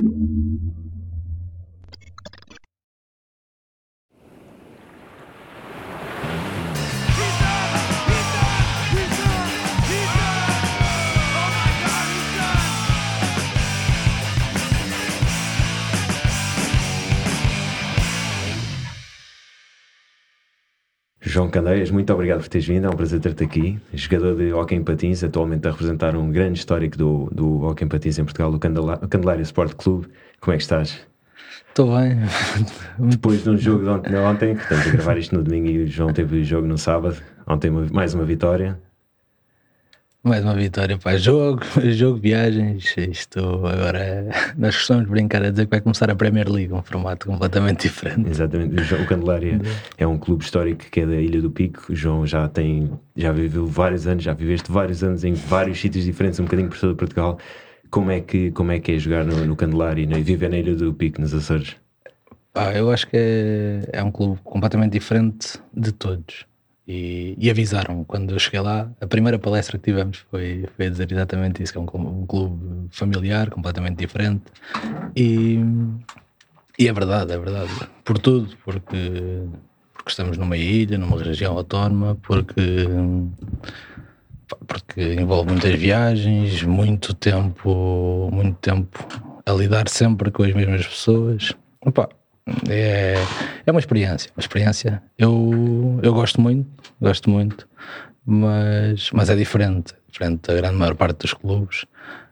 Thank you. João Candeias, muito obrigado por teres vindo, é um prazer ter-te aqui. Jogador de Hockey em Patins, atualmente a representar um grande histórico do, do Hockey em Patins em Portugal, o Candelária Sport Clube. Como é que estás? Estou bem. Depois de um jogo de ontem, ontem, portanto, a gravar isto no domingo e o João teve jogo no sábado, ontem mais uma vitória. Mais uma vitória, para jogo, jogo, viagens, isto agora nós gostamos de brincar a dizer que vai começar a Premier League, um formato completamente diferente. Exatamente, o Candelária é um clube histórico que é da Ilha do Pico, o João já tem, já viveu vários anos, já viveste vários anos em vários sítios diferentes, um bocadinho por todo Portugal, como é que, como é, que é jogar no, no Candelária e viver na Ilha do Pico, nos Açores? Ah, eu acho que é, é um clube completamente diferente de todos e, e, avisaram quando eu cheguei lá. A primeira palestra que tivemos foi, foi dizer exatamente isso: que é um, um clube familiar, completamente diferente. E, e é verdade, é verdade. Por tudo, porque, porque estamos numa ilha, numa região autónoma, porque, porque envolve muitas viagens, muito tempo, muito tempo a lidar sempre com as mesmas pessoas. Opa, é, é uma experiência, uma experiência. Eu, eu gosto muito, gosto muito, mas, mas é diferente, diferente da grande maior parte dos clubes,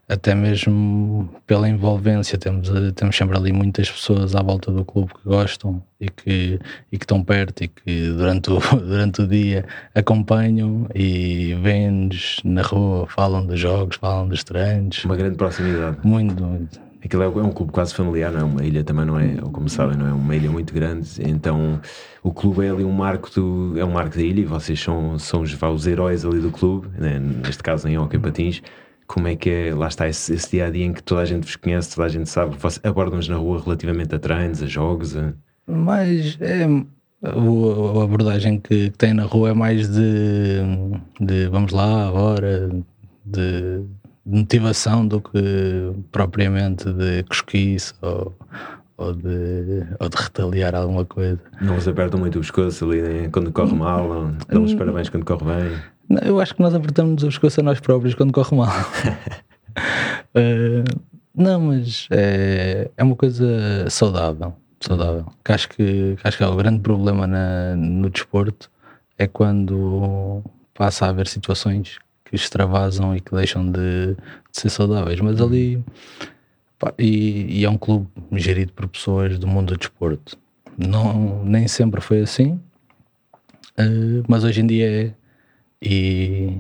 até mesmo pela envolvência. Temos, temos sempre ali muitas pessoas à volta do clube que gostam e que, e que estão perto e que durante o, durante o dia acompanham e vêm-nos na rua, falam dos jogos, falam dos treinos. Uma grande proximidade. Muito, muito. Aquilo é, um clube quase familiar, não é? Uma ilha também não é, como sabem, não é uma ilha muito grande. Então o clube é ali um marco do, é um marco da ilha e vocês são, são os, os heróis ali do clube, né? neste caso em Hockey Patins. Como é que é, lá está esse, esse, dia a dia em que toda a gente vos conhece, toda a gente sabe, abordam-nos na rua relativamente a treinos, a jogos? A... Mas é, a abordagem que, que tem na rua é mais de, de vamos lá agora, de motivação do que propriamente de cosquice ou, ou, de, ou de retaliar alguma coisa. Não vos apertam muito o pescoço ali né? quando corre mal, não dão os parabéns quando corre bem. Não, eu acho que nós apertamos o pescoço a nós próprios quando corre mal. uh, não, mas é, é uma coisa saudável. saudável. Que acho que, que acho que é o grande problema na, no desporto é quando passa a haver situações que extravasam e que deixam de, de ser saudáveis. Mas ali. Pá, e, e, é um clube gerido por pessoas do mundo do desporto. Não, nem sempre foi assim, uh, mas hoje em dia é. E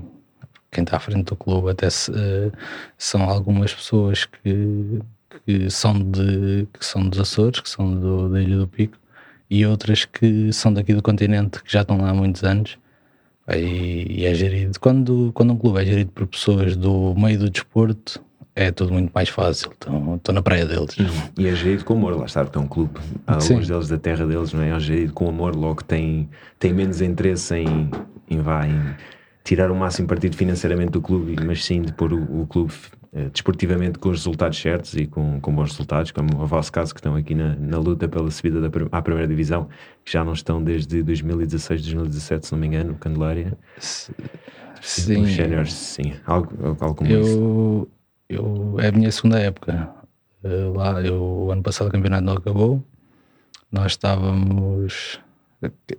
quem está à frente do clube até se, uh, são algumas pessoas que, que, são de, que são dos Açores, que são do, da Ilha do Pico, e outras que são daqui do continente, que já estão lá há muitos anos e, e, é gerido. Quando, quando um clube é gerido por pessoas do meio do desporto, é tudo muito mais fácil. Estou na praia deles. E é gerido com amor, lá está, porque é um clube, alguns deles da terra deles, não é? É gerido com amor, logo tem, tem menos interesse em, em, vá, em tirar o máximo partido financeiramente do clube, mas sim de pôr o, o clube desportivamente com os resultados certos e com, com bons resultados, como o vosso caso, que estão aqui na, na luta pela subida da, à primeira divisão, que já não estão desde 2016, 2017, se não me engano, Candelária. Sim. Os séniores, sim, algo, algo como eu, isso. Eu, é a minha segunda época. Eh, lá, eu, o ano passado o campeonato não acabou, nós estávamos.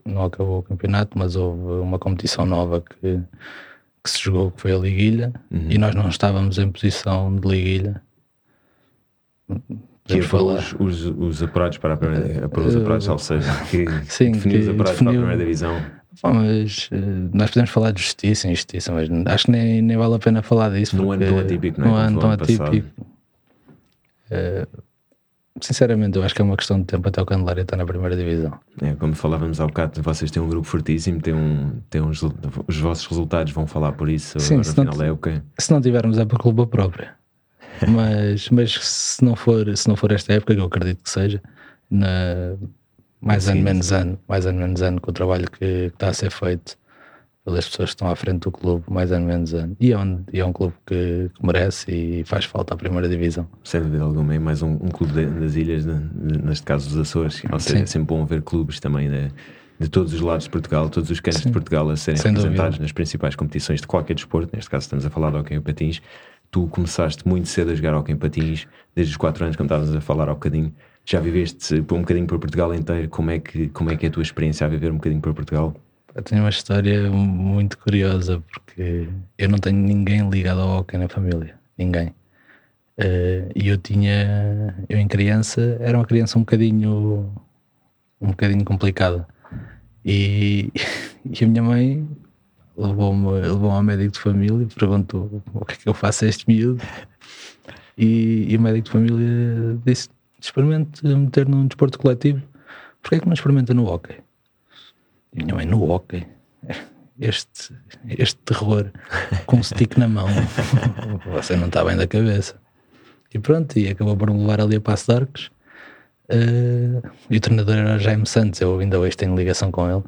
Não acabou o campeonato, mas houve uma competição nova que que se jogou, que foi a Liguilha, uhum. e nós não estávamos em posição de Liguilha. Que falar. Os, os, os para a primeira uh, os apurados, ou seja, que Sim, definiu os definiu, para a primeira divisão. Bom, mas uh, nós podemos falar de justiça e injustiça, mas acho que nem, nem vale a pena falar disso. Num ano tão atípico, não é? Num ano tão atípico. Uh, Sinceramente, eu acho que é uma questão de tempo até o Candelária estar na primeira divisão. É, como falávamos há bocado, vocês têm um grupo fortíssimo, têm um, têm uns, os vossos resultados vão falar por isso Sim, final da época. Se não tivermos é por culpa própria. mas mas se, não for, se não for esta época, que eu acredito que seja, na, mais Sim. ano menos ano, mais ano menos ano, com o trabalho que, que está a ser feito, pelas pessoas que estão à frente do clube, mais ou menos anos. E é um, e é um clube que, que, merece e faz falta à primeira divisão. Sem dúvida alguma, é mais um, um clube de, das ilhas, de, de, neste caso dos Açores. Ou seja, Sim. é sempre bom ver clubes também de, de todos os lados de Portugal, todos os cantos de Portugal a serem Sem representados dúvida. nas principais competições de qualquer desporto. Neste caso, estamos a falar de hockey em patins. Tu começaste muito cedo a jogar hockey em patins, desde os 4 anos, como estavas a falar há um bocadinho. Já viveste um bocadinho por Portugal inteiro. Como é que, como é, que é a tua experiência a viver um bocadinho por Portugal? Eu tenho uma história muito curiosa porque eu não tenho ninguém ligado ao hockey na família, ninguém. Uh, e eu tinha, eu em criança, era uma criança um bocadinho, um bocadinho complicada. E, e a minha mãe levou-me levou ao médico de família e perguntou o que é que eu faço a este miúdo. E, e o médico de família disse: experimente meter num desporto coletivo, porque é que não experimenta no hockey? Minha mãe, no hockey, este, este terror com um stick na mão, você não está bem da cabeça. E pronto, e acabou por me levar ali a Passo de Arcos. Uh, e o treinador era Jaime Santos, eu ainda hoje tenho ligação com ele.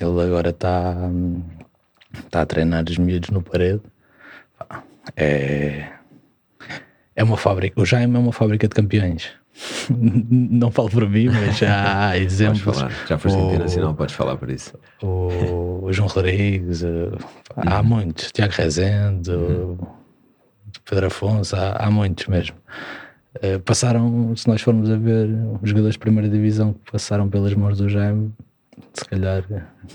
Ele agora está tá a treinar os miúdos no parede. É, é uma fábrica, o Jaime é uma fábrica de campeões. Não falo por mim, mas já há exemplos. Falar. Já foste internacional, podes falar por isso. O, João Rodrigues, eh, há uhum. muitos. Tiago Rezende, uhum. Pedro Afonso, há, há muitos mesmo. Uh, passaram, se nós formos a ver os jogadores de primeira divisão que passaram pelas mãos do Jaime, se calhar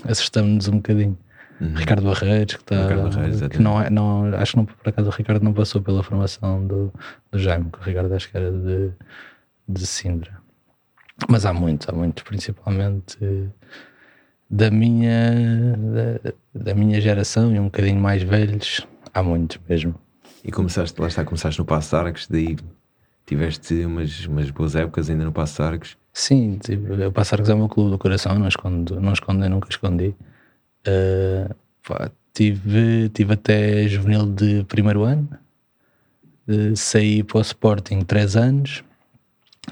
assustamos-nos um bocadinho. Uhum. Ricardo Barreiros, que está. Barreiros, que não é, não, acho que não, por acaso o Ricardo não passou pela formação do, do Jaime, que o Ricardo acho que era de de Sindra. Mas há muitos, há muitos, principalmente da minha, da, da, minha geração e um bocadinho mais velhos, há muitos mesmo. E começaste, lá está, começaste no Passo Arcos, daí tiveste umas, umas boas épocas ainda no Passo Arcos? Sim, o Passo Arcos é o meu clube do coração, não escondo, não escondo nunca escondi. Uh, pá, tive, tive até juvenil de primeiro ano, uh, saí para o Sporting três anos,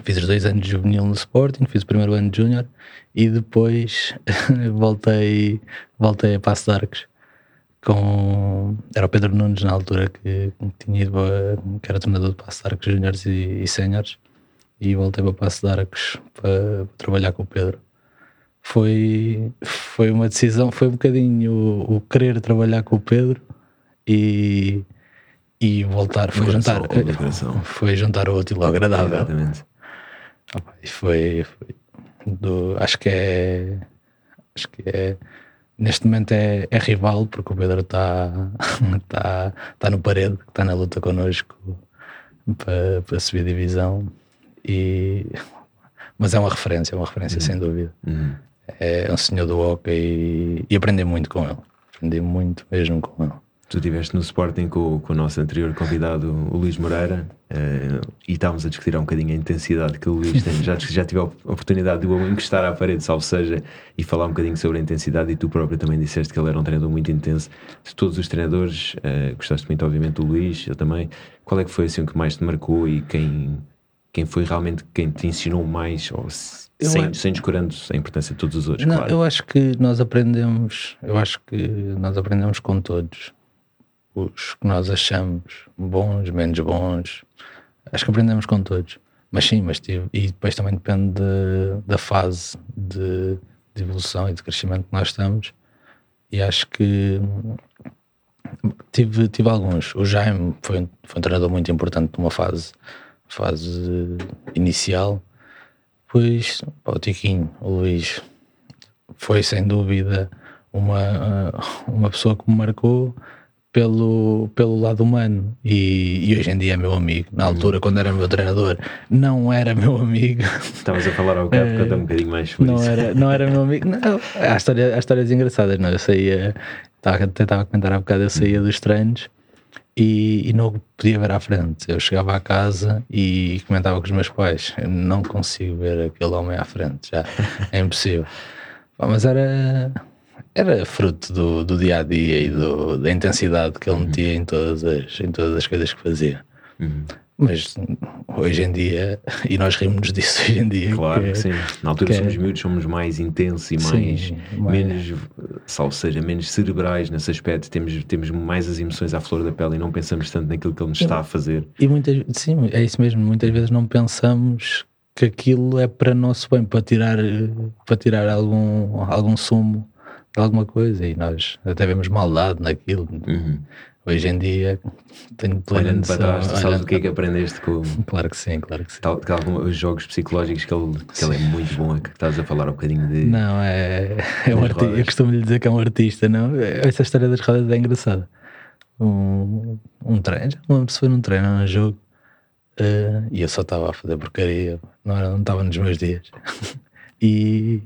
Fiz os dois anos de juvenil no Sporting, fiz o primeiro ano de Júnior e depois voltei, voltei a Passo de Arcos com. Era o Pedro Nunes na altura que, tinha ido que era treinador de Passo de Arcos Júniores e, e Séniores e voltei para Passo de Arcos para, para, trabalhar com o Pedro. Foi, foi uma decisão, foi um bocadinho o, o querer trabalhar com o Pedro e, e voltar, foi juntar, foi juntar o útil ao agradável. Exatamente. E foi, foi do, acho que é acho que é neste momento é, é rival porque o Pedro está tá, tá no parede, está na luta connosco para, para subir divisão e mas é uma referência, é uma referência uhum. sem dúvida. Uhum. É um senhor do hockey e, e aprendi muito com ele. Aprendi muito mesmo com ele. Tu estiveste no Sporting com, com o nosso anterior convidado, o Luís Moreira, uh, e estávamos a discutir um bocadinho a intensidade que o Luís tem. Já, já tive a oportunidade de o encostar à parede, salvo seja, e falar um bocadinho sobre a intensidade. E tu próprio também disseste que ele era um treinador muito intenso. De todos os treinadores, uh, gostaste muito, obviamente, do Luís, eu também. Qual é que foi assim o que mais te marcou e quem, quem foi realmente quem te ensinou mais, ou sem, sem descurando a importância de todos os outros? Não, claro. Eu acho que nós aprendemos, eu acho que nós aprendemos com todos os que nós achamos bons, menos bons. Acho que aprendemos com todos. Mas sim, mas tive, e depois também depende de, da fase de, de, evolução e de crescimento que nós estamos. E acho que tive, tive alguns. O Jaime foi, foi um treinador muito importante numa fase, fase inicial. Depois, o Tiquinho, o Luís, foi sem dúvida uma, uma pessoa que me marcou pelo, pelo lado humano e, e, hoje em dia é meu amigo. Na altura, uhum. quando era meu treinador, não era meu amigo. Estavas a falar ao cabo, é, conta um bocadinho mais sobre não isso. Era, não era meu amigo. Não, há, história, há histórias engraçadas, não? Eu saía, estava, até estava a comentar há bocado, eu saía dos treinos e, e, não podia ver à frente. Eu chegava à casa e comentava com os meus pais: não consigo ver aquele homem à frente, já é impossível. Mas era era fruto do, do dia a dia e do, da intensidade que ele uhum. metia em todas, as, em todas as coisas que fazia. Uhum. Mas hoje em dia, e nós rimos disso hoje em dia. Claro que, que sim. Na altura somos é... miúdos, somos mais intensos e mais, sim, menos, ou seja, menos cerebrais nesse aspecto. Temos, temos mais as emoções à flor da pele e não pensamos tanto naquilo que ele nos está a fazer. E muitas sim, é isso mesmo. Muitas vezes não pensamos que aquilo é para nosso bem, para tirar, para tirar algum, algum sumo de alguma coisa. E nós até vemos maldade naquilo. Uhum. Hoje em dia tenho plena Olhando para trás, tu sabes o que é que aprendeste com. Claro que sim, claro que sim. Tal, tal, os jogos psicológicos que ele, que ele é muito bom, é que estás a falar um bocadinho de. Não, é, é um artista. Eu costumo lhe dizer que é um artista, não? Essa história das rodas é engraçada. Um, um treino, uma pessoa num treino, num jogo, uh, e eu só estava a fazer porcaria, não estava nos meus dias. e,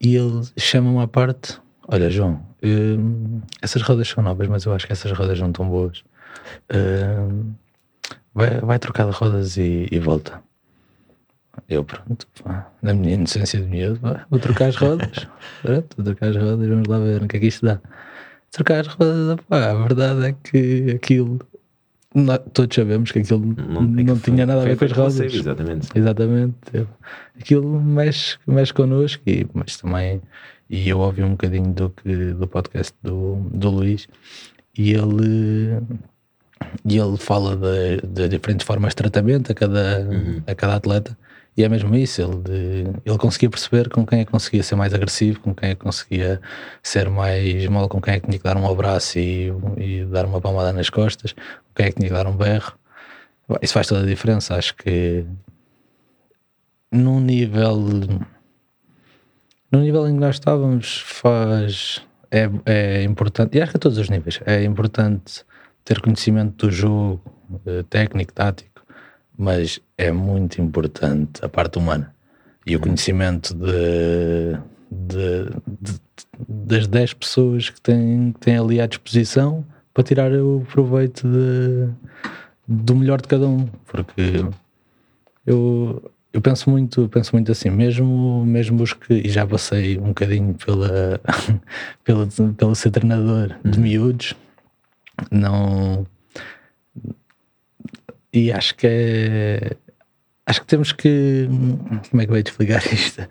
e ele chama-me à parte: Olha, João, Uh, essas rodas são novas, mas eu acho que essas rodas não estão boas. Uh, vai, vai trocar de rodas e, e volta. Eu, pronto, pá, na minha inocência de miúdo, vou trocar as rodas. pronto, vou trocar as rodas e vamos lá ver o que é que isto dá. Trocar as rodas, pá, a verdade é que aquilo. Todos sabemos que aquilo não, não tinha nada a ver com as rodas. exatamente. Exatamente. Aquilo mexe, mexe connosco, e, mas também e eu ouvi um bocadinho do, que, do podcast do, do Luís e ele e ele fala de, de diferentes formas de tratamento a cada, uhum. a cada atleta e é mesmo isso, ele, ele conseguia perceber com quem é que conseguia ser mais agressivo, com quem é que conseguia ser mais mal, com quem é que tinha que dar um abraço e, e dar uma palmada nas costas, com quem é que tinha que dar um berro. Isso faz toda a diferença, acho que num nível no nível em que nós estávamos faz é, é importante, e acho que a todos os níveis, é importante ter conhecimento do jogo, eh, técnico, tático, mas é muito importante a parte humana e o conhecimento de, de, de, das 10 pessoas que têm, que têm ali à disposição para tirar o proveito de, do melhor de cada um, porque eu eu penso muito, penso muito assim, mesmo, mesmo os que, e já passei um bocadinho pela, pela, pelo ser treinador de uhum. miúdos, não. E acho que é. Acho que temos que. Como é que te explicar isto?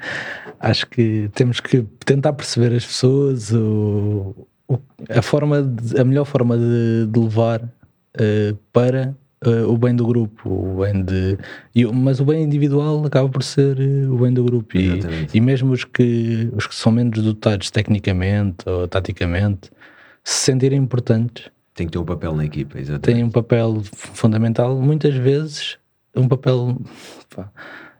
Acho que temos que tentar perceber as pessoas, o, o a, forma de, a melhor forma de, de levar uh, para uh, o bem do grupo, o bem de, e, mas o bem individual acaba por ser uh, o bem do grupo. E, e, mesmo os que, os que são menos dotados tecnicamente ou taticamente, se sentirem importantes. Tem que ter um papel na equipa, exatamente. Tem um papel fundamental, muitas vezes, um papel pá,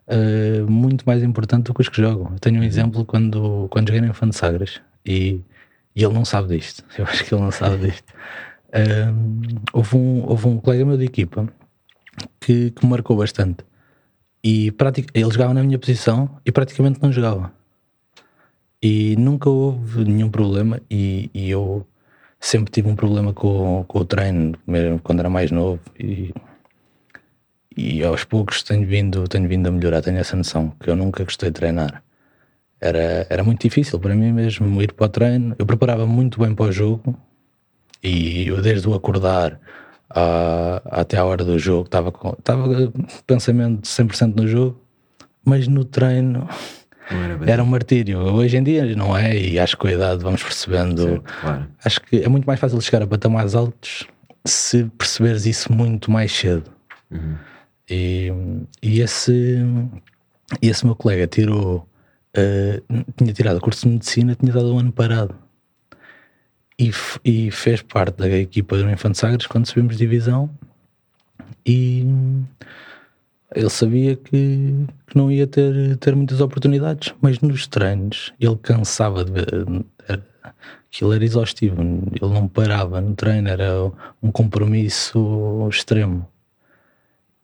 uh, muito mais importante do que os que jogam. Eu tenho um uhum. exemplo quando, quando joguei no Infante Sagres e, e ele não sabe disto. Eu acho que ele não sabe disto houve, um, houve um colega meu de equipa que, que me marcou bastante. E ele jogava na minha posição e praticamente não jogava. E nunca houve nenhum problema. E, e eu sempre tive um problema com, com o treino, mesmo quando era mais novo. E, e aos poucos tenho vindo, tenho vindo a melhorar. Tenho essa noção que eu nunca gostei de treinar. Era, era muito difícil para mim mesmo ir para o treino. Eu preparava muito bem para o jogo, e eu, desde o acordar até a hora do jogo, estava com estava pensamento 100% no jogo, mas no treino era, era, um martírio. Hoje em dia não é, e acho que com a idade vamos percebendo. Certo, claro. Acho que é muito mais fácil chegar a patamares altos se perceberes isso muito mais cedo. Uhum. E, e esse, esse meu colega tirou, uh, tinha tirado o curso de medicina, tinha dado um ano parado e, e fez parte da equipa do Infante Sagres quando subimos divisão e ele sabia que, que, não ia ter, ter muitas oportunidades, mas nos treinos ele cansava de ver. Era, aquilo era exaustivo, ele não parava no treino, era um compromisso extremo.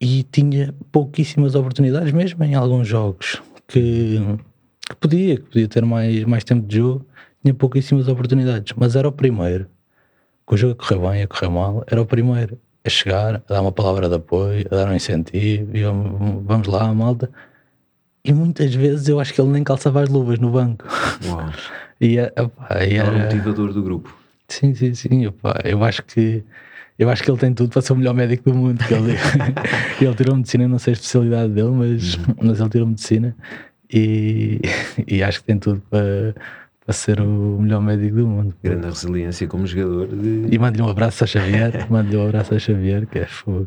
E tinha pouquíssimas oportunidades, mesmo em alguns jogos, que, que podia, que podia ter mais, mais tempo de jogo tinha pouquíssimas oportunidades, mas era o primeiro. Com o jogo a correr bem, a correr mal, era o primeiro a chegar, a dar uma palavra de apoio, a dar um incentivo, e vamos lá, malta. E muitas vezes eu acho que ele nem calçava as luvas no banco. Uau. e, opa, e era, era o motivador do grupo. Sim, sim, sim. Opa, eu acho que eu acho que ele tem tudo para ser o melhor médico do mundo. ele, ele tirou medicina, não sei a especialidade dele, mas, uhum. mas ele tirou medicina e, e acho que tem tudo para, para ser o melhor médico do mundo. Grande resiliência como jogador. De... E mando-lhe um abraço a Xavier, mando-lhe um abraço a Xavier, que é fogo.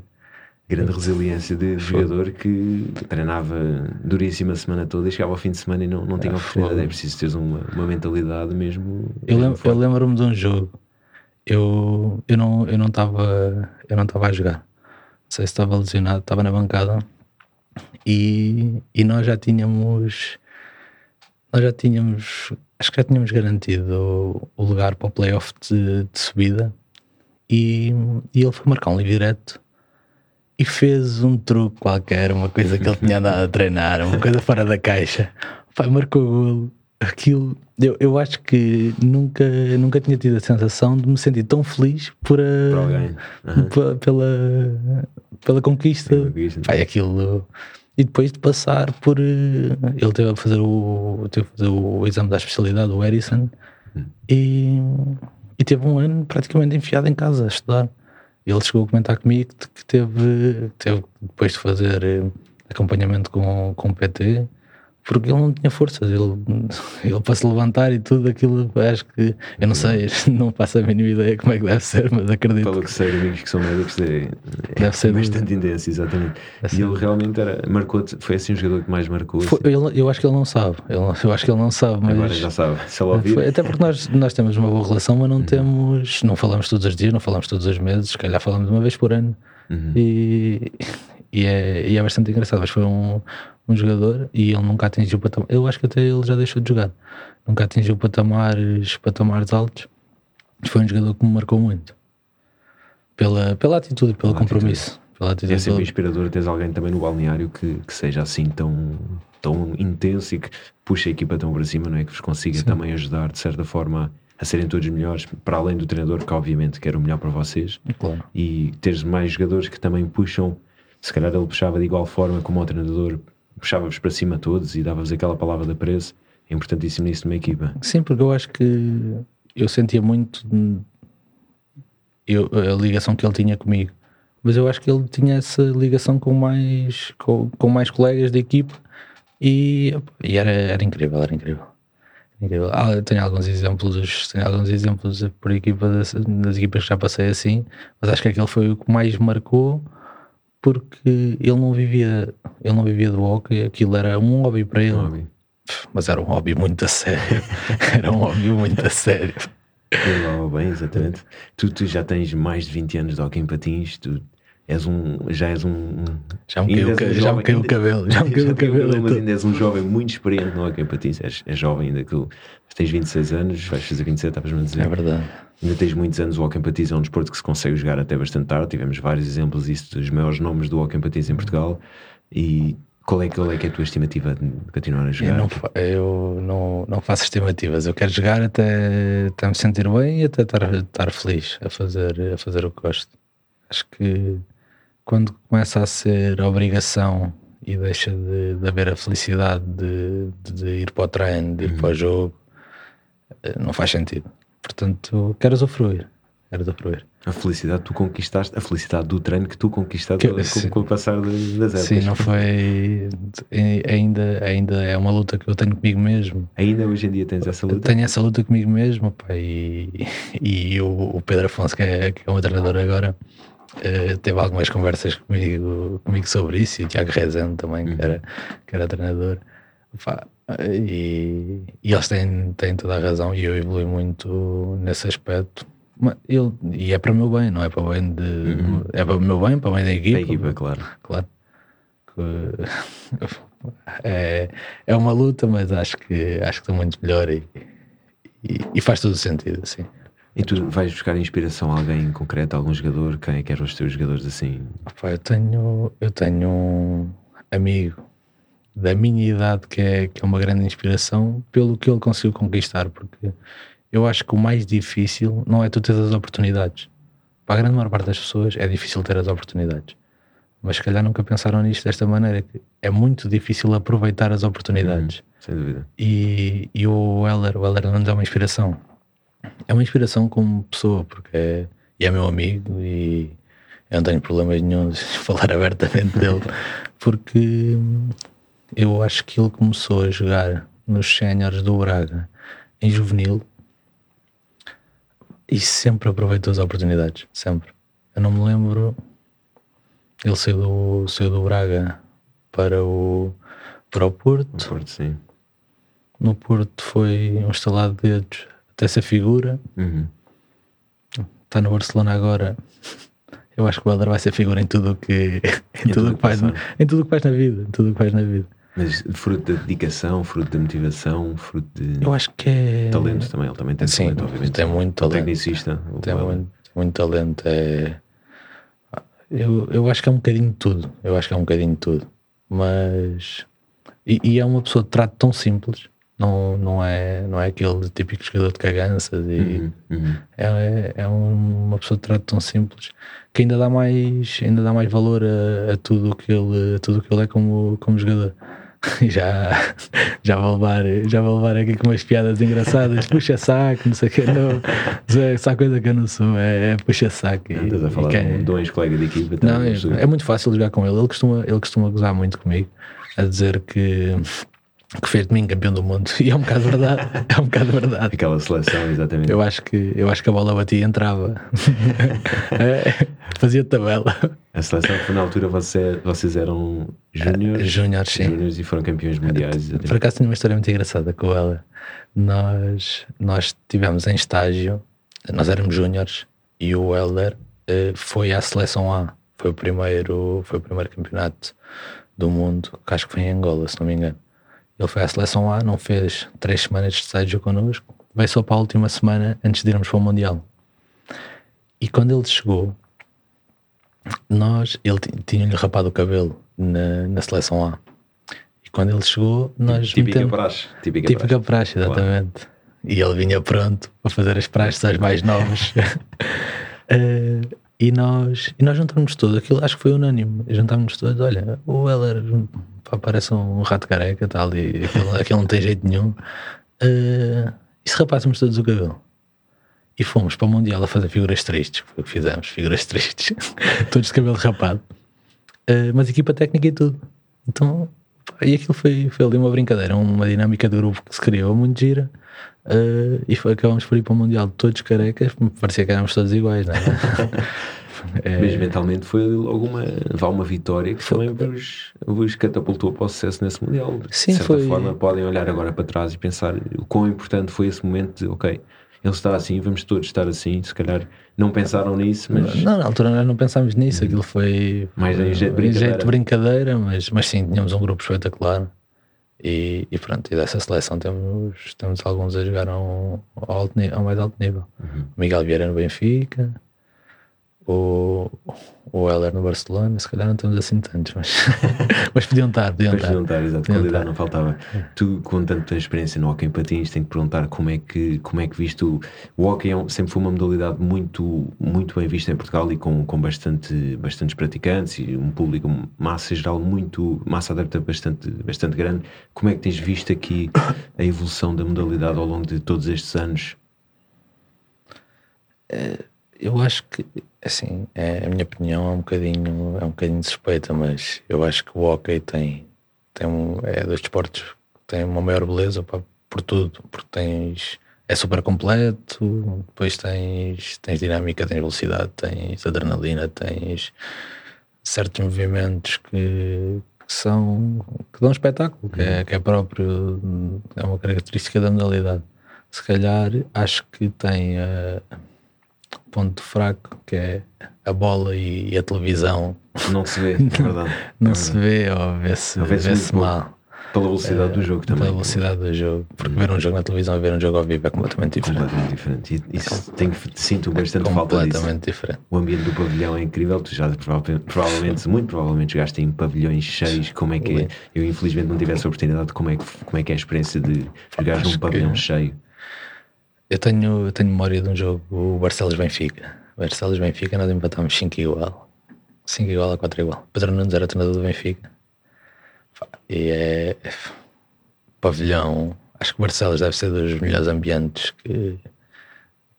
Grande resiliência de jogador que treinava duríssima a semana toda e chegava ao fim de semana e não, não tinha é oportunidade. É preciso ter uma, uma mentalidade mesmo. Eu, lembro, eu lembro-me de um jogo. Eu, eu não eu não estava eu não estava a jogar. Não sei se estava lesionado, estava na bancada e, e nós já tínhamos nós já tínhamos acho que já tínhamos garantido o, o lugar para o playoff de, de subida e, e ele foi marcar um livre direto e fez um truque qualquer, uma coisa que ele tinha andado a treinar, uma coisa fora da caixa. Pai, marcou golo. Aquilo, eu, eu acho que nunca, nunca tinha tido a sensação de me sentir tão feliz por a, uhum. pela, pela conquista. Pai, aquilo. E depois de passar por. Ele teve a fazer o, teve a fazer o exame da especialidade, o Edison, uhum. e, e teve um ano praticamente enfiado em casa a estudar ele chegou a comentar comigo que teve, teve depois de fazer eh, acompanhamento com, com o PT, porque ele não tinha forças, ele, ele para se levantar e tudo aquilo, acho que, eu não sei, não faço a mínima ideia como é que deve ser, mas acredito. Pelo que sei, amigos que são médicos, é, é deve ser bastante intenso, exatamente. e ele realmente era, marcou foi assim o jogador que mais marcou. Foi, assim. eu, eu acho que ele não sabe, eu, eu acho que ele não sabe, mas. Agora já sabe, se ele ouvir. Foi, até porque nós, nós temos uma boa relação, mas não uhum. temos, não falamos todos os dias, não falamos todos os meses, se calhar falamos uma vez por ano. Uhum. E, e é, e é bastante engraçado, mas foi um, um jogador e ele nunca atingiu patamar. Eu acho que até ele já deixou de jogar. Nunca atingiu patamares, patamares altos. Foi um jogador que me marcou muito. Pela, pela atitude, pelo pela compromisso. Atitude. Pela atitude, é sempre pelo... inspirador teres alguém também no balneário que, que seja assim tão, tão intenso e que puxa a equipa tão para cima, não é? Que vos consiga Sim. também ajudar de certa forma a serem todos melhores, para além do treinador, que obviamente quer o melhor para vocês. Claro. E teres mais jogadores que também puxam, se calhar ele puxava de igual forma como o treinador puxava-vos para cima todos e dava-vos aquela palavra de apreço. É importantíssimo nisso numa equipa. Sim, porque eu acho que eu sentia muito eu, a ligação que ele tinha comigo. Mas eu acho que ele tinha essa ligação com mais, com, com mais colegas da equipa e, e era, era incrível, era incrível. Ah, tenho alguns exemplos, tenho alguns exemplos por equipa das, das equipas que já passei assim, mas acho que aquele foi o que mais marcou porque ele não vivia, ele não vivia do hockey, aquilo era um hobby para ele. Hobby. Mas era um hobby muito a sério. era um hobby muito a sério. Levava bem, exatamente. Tu, tu, já tens mais de 20 anos de hockey em patins, tu és um, já és um. Já me caiu, um já me caiu o cabelo, já me caiu o cabelo. Mas ainda és um jovem muito experiente no hockey em patins, és, és jovem ainda, que tens 26 anos, vais fazer 27, estavas-me a dizer. É verdade. Ainda tens muitos anos, o hockey patins é um desporto que se consegue jogar até bastante tarde. Tivemos vários exemplos disso dos maiores nomes do hockey patins em Portugal. E qual é, qual é que é a tua estimativa de continuar a jogar? Eu, não, eu não, não faço estimativas. Eu quero jogar até, até me sentir bem e até estar, estar feliz a fazer, a fazer o que gosto. Acho que quando começa a ser obrigação e deixa de, de haver a felicidade de, de, ir para o treino, de ir uhum. para o jogo, eh, não faz sentido. Portanto, quero usufruir. Quero usufruir. A felicidade tu conquistaste, a felicidade do treino que tu conquistaste que, com, com, o passar das épocas. Sim, não foi. Ainda, ainda é uma luta que eu tenho comigo mesmo. Ainda hoje em dia tens essa luta? Tenho essa luta comigo mesmo, pá, e, e o, o Pedro Afonso, que é, que é o meu treinador agora, uh, teve algumas conversas comigo, comigo sobre isso, e o Tiago Rezende também, uhum. que, era, que era treinador. Pá, e, e, eles têm, têm toda a razão e eu evolui muito nesse aspecto. Mas ele, e é para o meu bem, não é para o bem de. Uhum. É para o meu bem, para o bem da equipa. Da equipa, claro. Claro. É, é uma luta, mas acho que acho que estou muito melhor e, e, e faz todo sentido, assim. E tu vais buscar inspiração a alguém em concreto, algum jogador? Quem é que eram os teus jogadores assim? Opa, eu tenho, eu tenho um amigo da minha idade que é, que é uma grande inspiração pelo que ele conseguiu conquistar, porque eu acho que o mais difícil não é tu ter as oportunidades. Para a grande maior parte das pessoas é difícil ter as oportunidades. Mas se calhar nunca pensaram nisto desta maneira, que é muito difícil aproveitar as oportunidades. Uhum, sem dúvida. E, e o Heller, o Heller não é uma inspiração. É uma inspiração como pessoa, porque é, e é meu amigo e eu não tenho problemas nenhum de falar abertamente dele, porque eu acho que ele começou a jogar nos séniores do Braga em juvenil e sempre aproveitou as oportunidades, sempre. Eu não me lembro. Ele saiu do, saiu do Braga para o, para o Porto. O Porto, sim. No Porto foi um estalado de dedos até ser figura. Uhum. Está no Barcelona agora. Eu acho que o Helder vai ser figura em tudo que em, tudo, que faz, em tudo que faz na vida, em tudo que faz na vida. Mas fruto da dedicação, fruto da motivação, fruto de. Eu acho que é. Talento também, ele também tem Sim, talento, obviamente. Tem muito talento. tecnicista. Tem muito, muito talento. É... Eu, eu acho que é um bocadinho de tudo. Eu acho que é um bocadinho de tudo. Mas. E, e é uma pessoa de trato tão simples. Não, não, é, não é aquele típico jogador de caganças. E Uhum, uhum. é, é uma pessoa de trato tão simples que ainda dá mais, ainda dá mais valor a, a tudo o que ele, tudo que ele é como, como jogador. já, já, vou levar, já vou levar aqui com umas piadas engraçadas, puxa saco, não sei o que, não, só coisa que eu não sou, é, é puxa saco. Não, Estás a falar de um ex-colega de equipa. não, também, é, é muito fácil jogar com ele. Ele costuma, ele costuma gozar muito comigo, a dizer que, que fez de mim campeão do mundo. E é um bocado verdade. É um bocado verdade. Aquela seleção, exatamente. Eu acho que, eu acho que a bola batia e entrava. É, fazia tabela. A seleção foi na altura você, vocês eram júniores Júnior, sim. júniores e foram campeões mundiais. Por exatamente. acaso tenho uma história muito engraçada com ela. Nós, nós tivemos em estágio, nós éramos júniores e o Helder eh, foi à seleção A. Foi o primeiro, foi o primeiro campeonato do mundo, que acho que foi em Angola, se não me engano. Ele foi à seleção A, não fez três semanas de estágio connosco, veio só para a última semana antes de irmos para o Mundial. E quando ele chegou, nós, ele ti- tinha-lhe rapado o cabelo na, na seleção A. E quando ele chegou, nós Típica metemos- praxe. Típica, Típica praxe. praxe, exatamente. E ele vinha pronto para fazer as praxes aos mais novos. Eh, e nós, e nós juntámos todos, aquilo acho que foi unânime. Juntámos todos, olha, o Heller pá, parece um rato careca tal, e aquilo, aquilo não tem jeito nenhum. Eh, e se rapássemos todos o cabelo? E fomos para o Mundial a fazer figuras tristes, foi o que fizemos, figuras tristes, todos de cabelo rapado. Eh, mas equipa técnica e tudo. Então, e aquilo foi, foi ali uma brincadeira, uma dinâmica de grupo que se criou muito gira. Eh, e foi, acabamos por ir para o Mundial todos carecas, parecia que éramos todos iguais, não é? É, Mas mentalmente foi logo uma, vá uma vitória que também vos, vos catapultou para o sucesso nesse Mundial. Sim, de certa foi- forma podem olhar agora para trás e pensar o quão importante foi esse momento de, ok, ele está assim, vamos todos estar assim, se calhar não pensaram nisso, mas Não, na altura nós não pensámos nisso, aquilo foi Mais em jeito de em jeito de brincadeira. brincadeira, mas, mas sim, tínhamos um grupo espetacular e, e pronto, e dessa seleção temos, temos alguns a jogar ao, ao, alto ni- ao mais alto nível. Uhum. Miguel Vieira no Benfica, o, o Heller no Barcelona, se calhar não temos assim tantos, mas, mas podiam estar, podiam Mas estar. perguntar, exato, Podiam qualidade estar. não faltava. Tu, com tanta experiência no hockey em patins, tenho que perguntar como é que, como é que viste o, o hockey é um- sempre foi uma modalidade muito, muito bem vista em Portugal e com, com bastante, bastantes praticantes e um público, massa geral muito, massa adepta bastante, bastante grande. Como é que tens visto aqui a evolução da modalidade ao longo de todos estes anos? Eu acho que, assim, é, a minha opinião é um bocadinho, é um bocadinho suspeita, mas eu acho que o hockey tem, tem um, é dos desportos que tem uma maior beleza pá, por tudo, porque tens, é super completo, depois tens, tens dinâmica, tens velocidade, tens adrenalina, tens certos movimentos que, que são, que dão um espetáculo, que é, que é próprio, é uma característica da modalidade. Se calhar, acho que tem a ponto fraco, que é a bola e, e a televisão. Não se vê, é verdade. Não É se verdade. vê ou vê-se vê-se vê-se muito mal. Pela velocidade do jogo também. Pela velocidade do jogo. Porque ver um jogo na televisão e ver um jogo ao vivo é completamente diferente. Completamente diferente. E isso tenho, sinto bastante falta disso. completamente diferente. O ambiente do pavilhão é incrível. Tu já provavelmente, muito provavelmente, jogaste em pavilhões cheios. Como é que é? Eu, infelizmente, não tive essa oportunidade. Como é que, como é, que é a experiência de jogar num pavilhão que- cheio? Eu tenho, eu tenho memória de um jogo, Barcelos-Benfica. Barcelos-Benfica, nós empatámos 5 igual. 5 igual a 4 igual. Pedro Nunes era treinador do Benfica. E é. Pavilhão. Acho que Barcelos deve ser dos melhores ambientes que,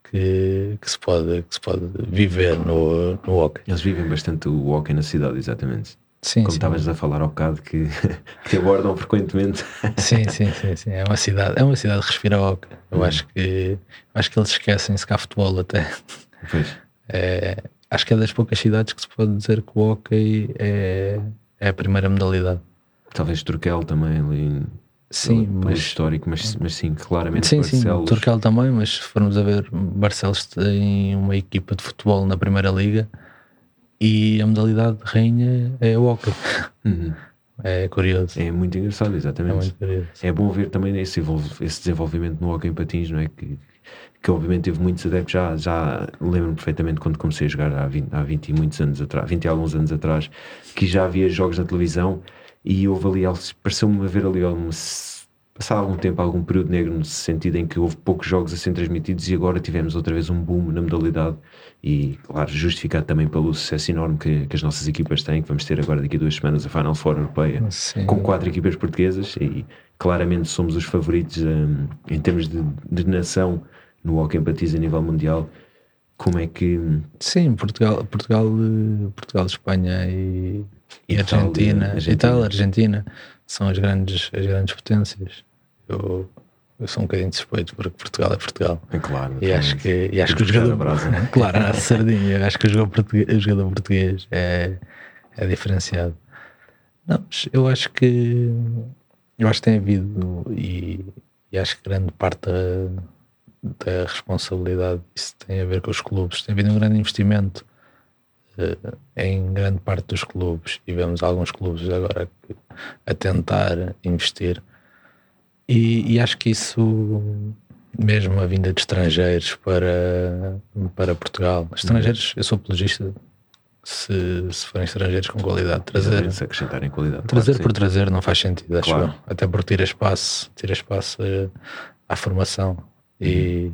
que, que, se, pode, que se pode viver no, no hockey. Eles vivem bastante o hockey na cidade, exatamente. Sim, Como estavas a falar ao bocado que, que abordam frequentemente. Sim, sim, sim, sim. É uma cidade, é uma cidade que respira hockey. Eu Hum. acho que acho que eles esquecem-se que há futebol até. Pois. É, acho que é das poucas cidades que se pode dizer que o hockey é, é a primeira modalidade. Talvez Turquel também ali. Sim, pelo, mas histórico, mas, mas sim, claramente Sim, sim, Barcelos. Turcal também, mas se formos a ver, Barcelos tem uma equipa de futebol na Primeira Liga e a modalidade de rainha é o hockey. Uhum. É curioso. É muito engraçado, É exatamente. muito curioso. É bom ver também esse, esse desenvolvimento no hockey em patins, não é? Que, que obviamente teve muitos adeptos, já, já lembro-me perfeitamente quando comecei a jogar há 20, há 20 e muitos anos atrás, 20 e alguns anos atrás, que já havia jogos na televisão e houve ali, pareceu-me haver ali algum, passado algum tempo, algum período negro no sentido em que houve poucos jogos a serem transmitidos e agora tivemos outra vez um boom na modalidade e, claro, justificado também pelo sucesso enorme que, que as nossas equipas têm, que vamos ter agora daqui a duas semanas a Final Four Europeia Sim. com quatro equipas portuguesas e claramente somos os favoritos hum, em termos de, de nação no hockey em patins a nível mundial. Como é que hum, Sim, Portugal, Portugal, Portugal Espanha e, e Itália, Argentina, Argentina. Itália, Argentina são as grandes, as grandes potências. Eu, eu sou um bocadinho suspeito porque Portugal é Portugal. é claro, E acho que, e acho que o jogador. brasa. Claro, a sardinha. Acho que o jogador português, o jogador português é, é diferenciado. Não, mas eu acho que. Eu acho que tem havido. E, e acho que grande parte da, da responsabilidade disso tem a ver com os clubes. Tem havido um grande investimento eh, em grande parte dos clubes. E vemos alguns clubes agora a tentar investir. E, e acho que isso, mesmo a vinda de estrangeiros para, para Portugal, estrangeiros, eu sou apologista, se, se forem estrangeiros com qualidade, trazer, se acrescentar em qualidade. trazer claro por que trazer não faz sentido, acho Claro. eu. Até porque tira espaço, tira espaço eh, à formação e,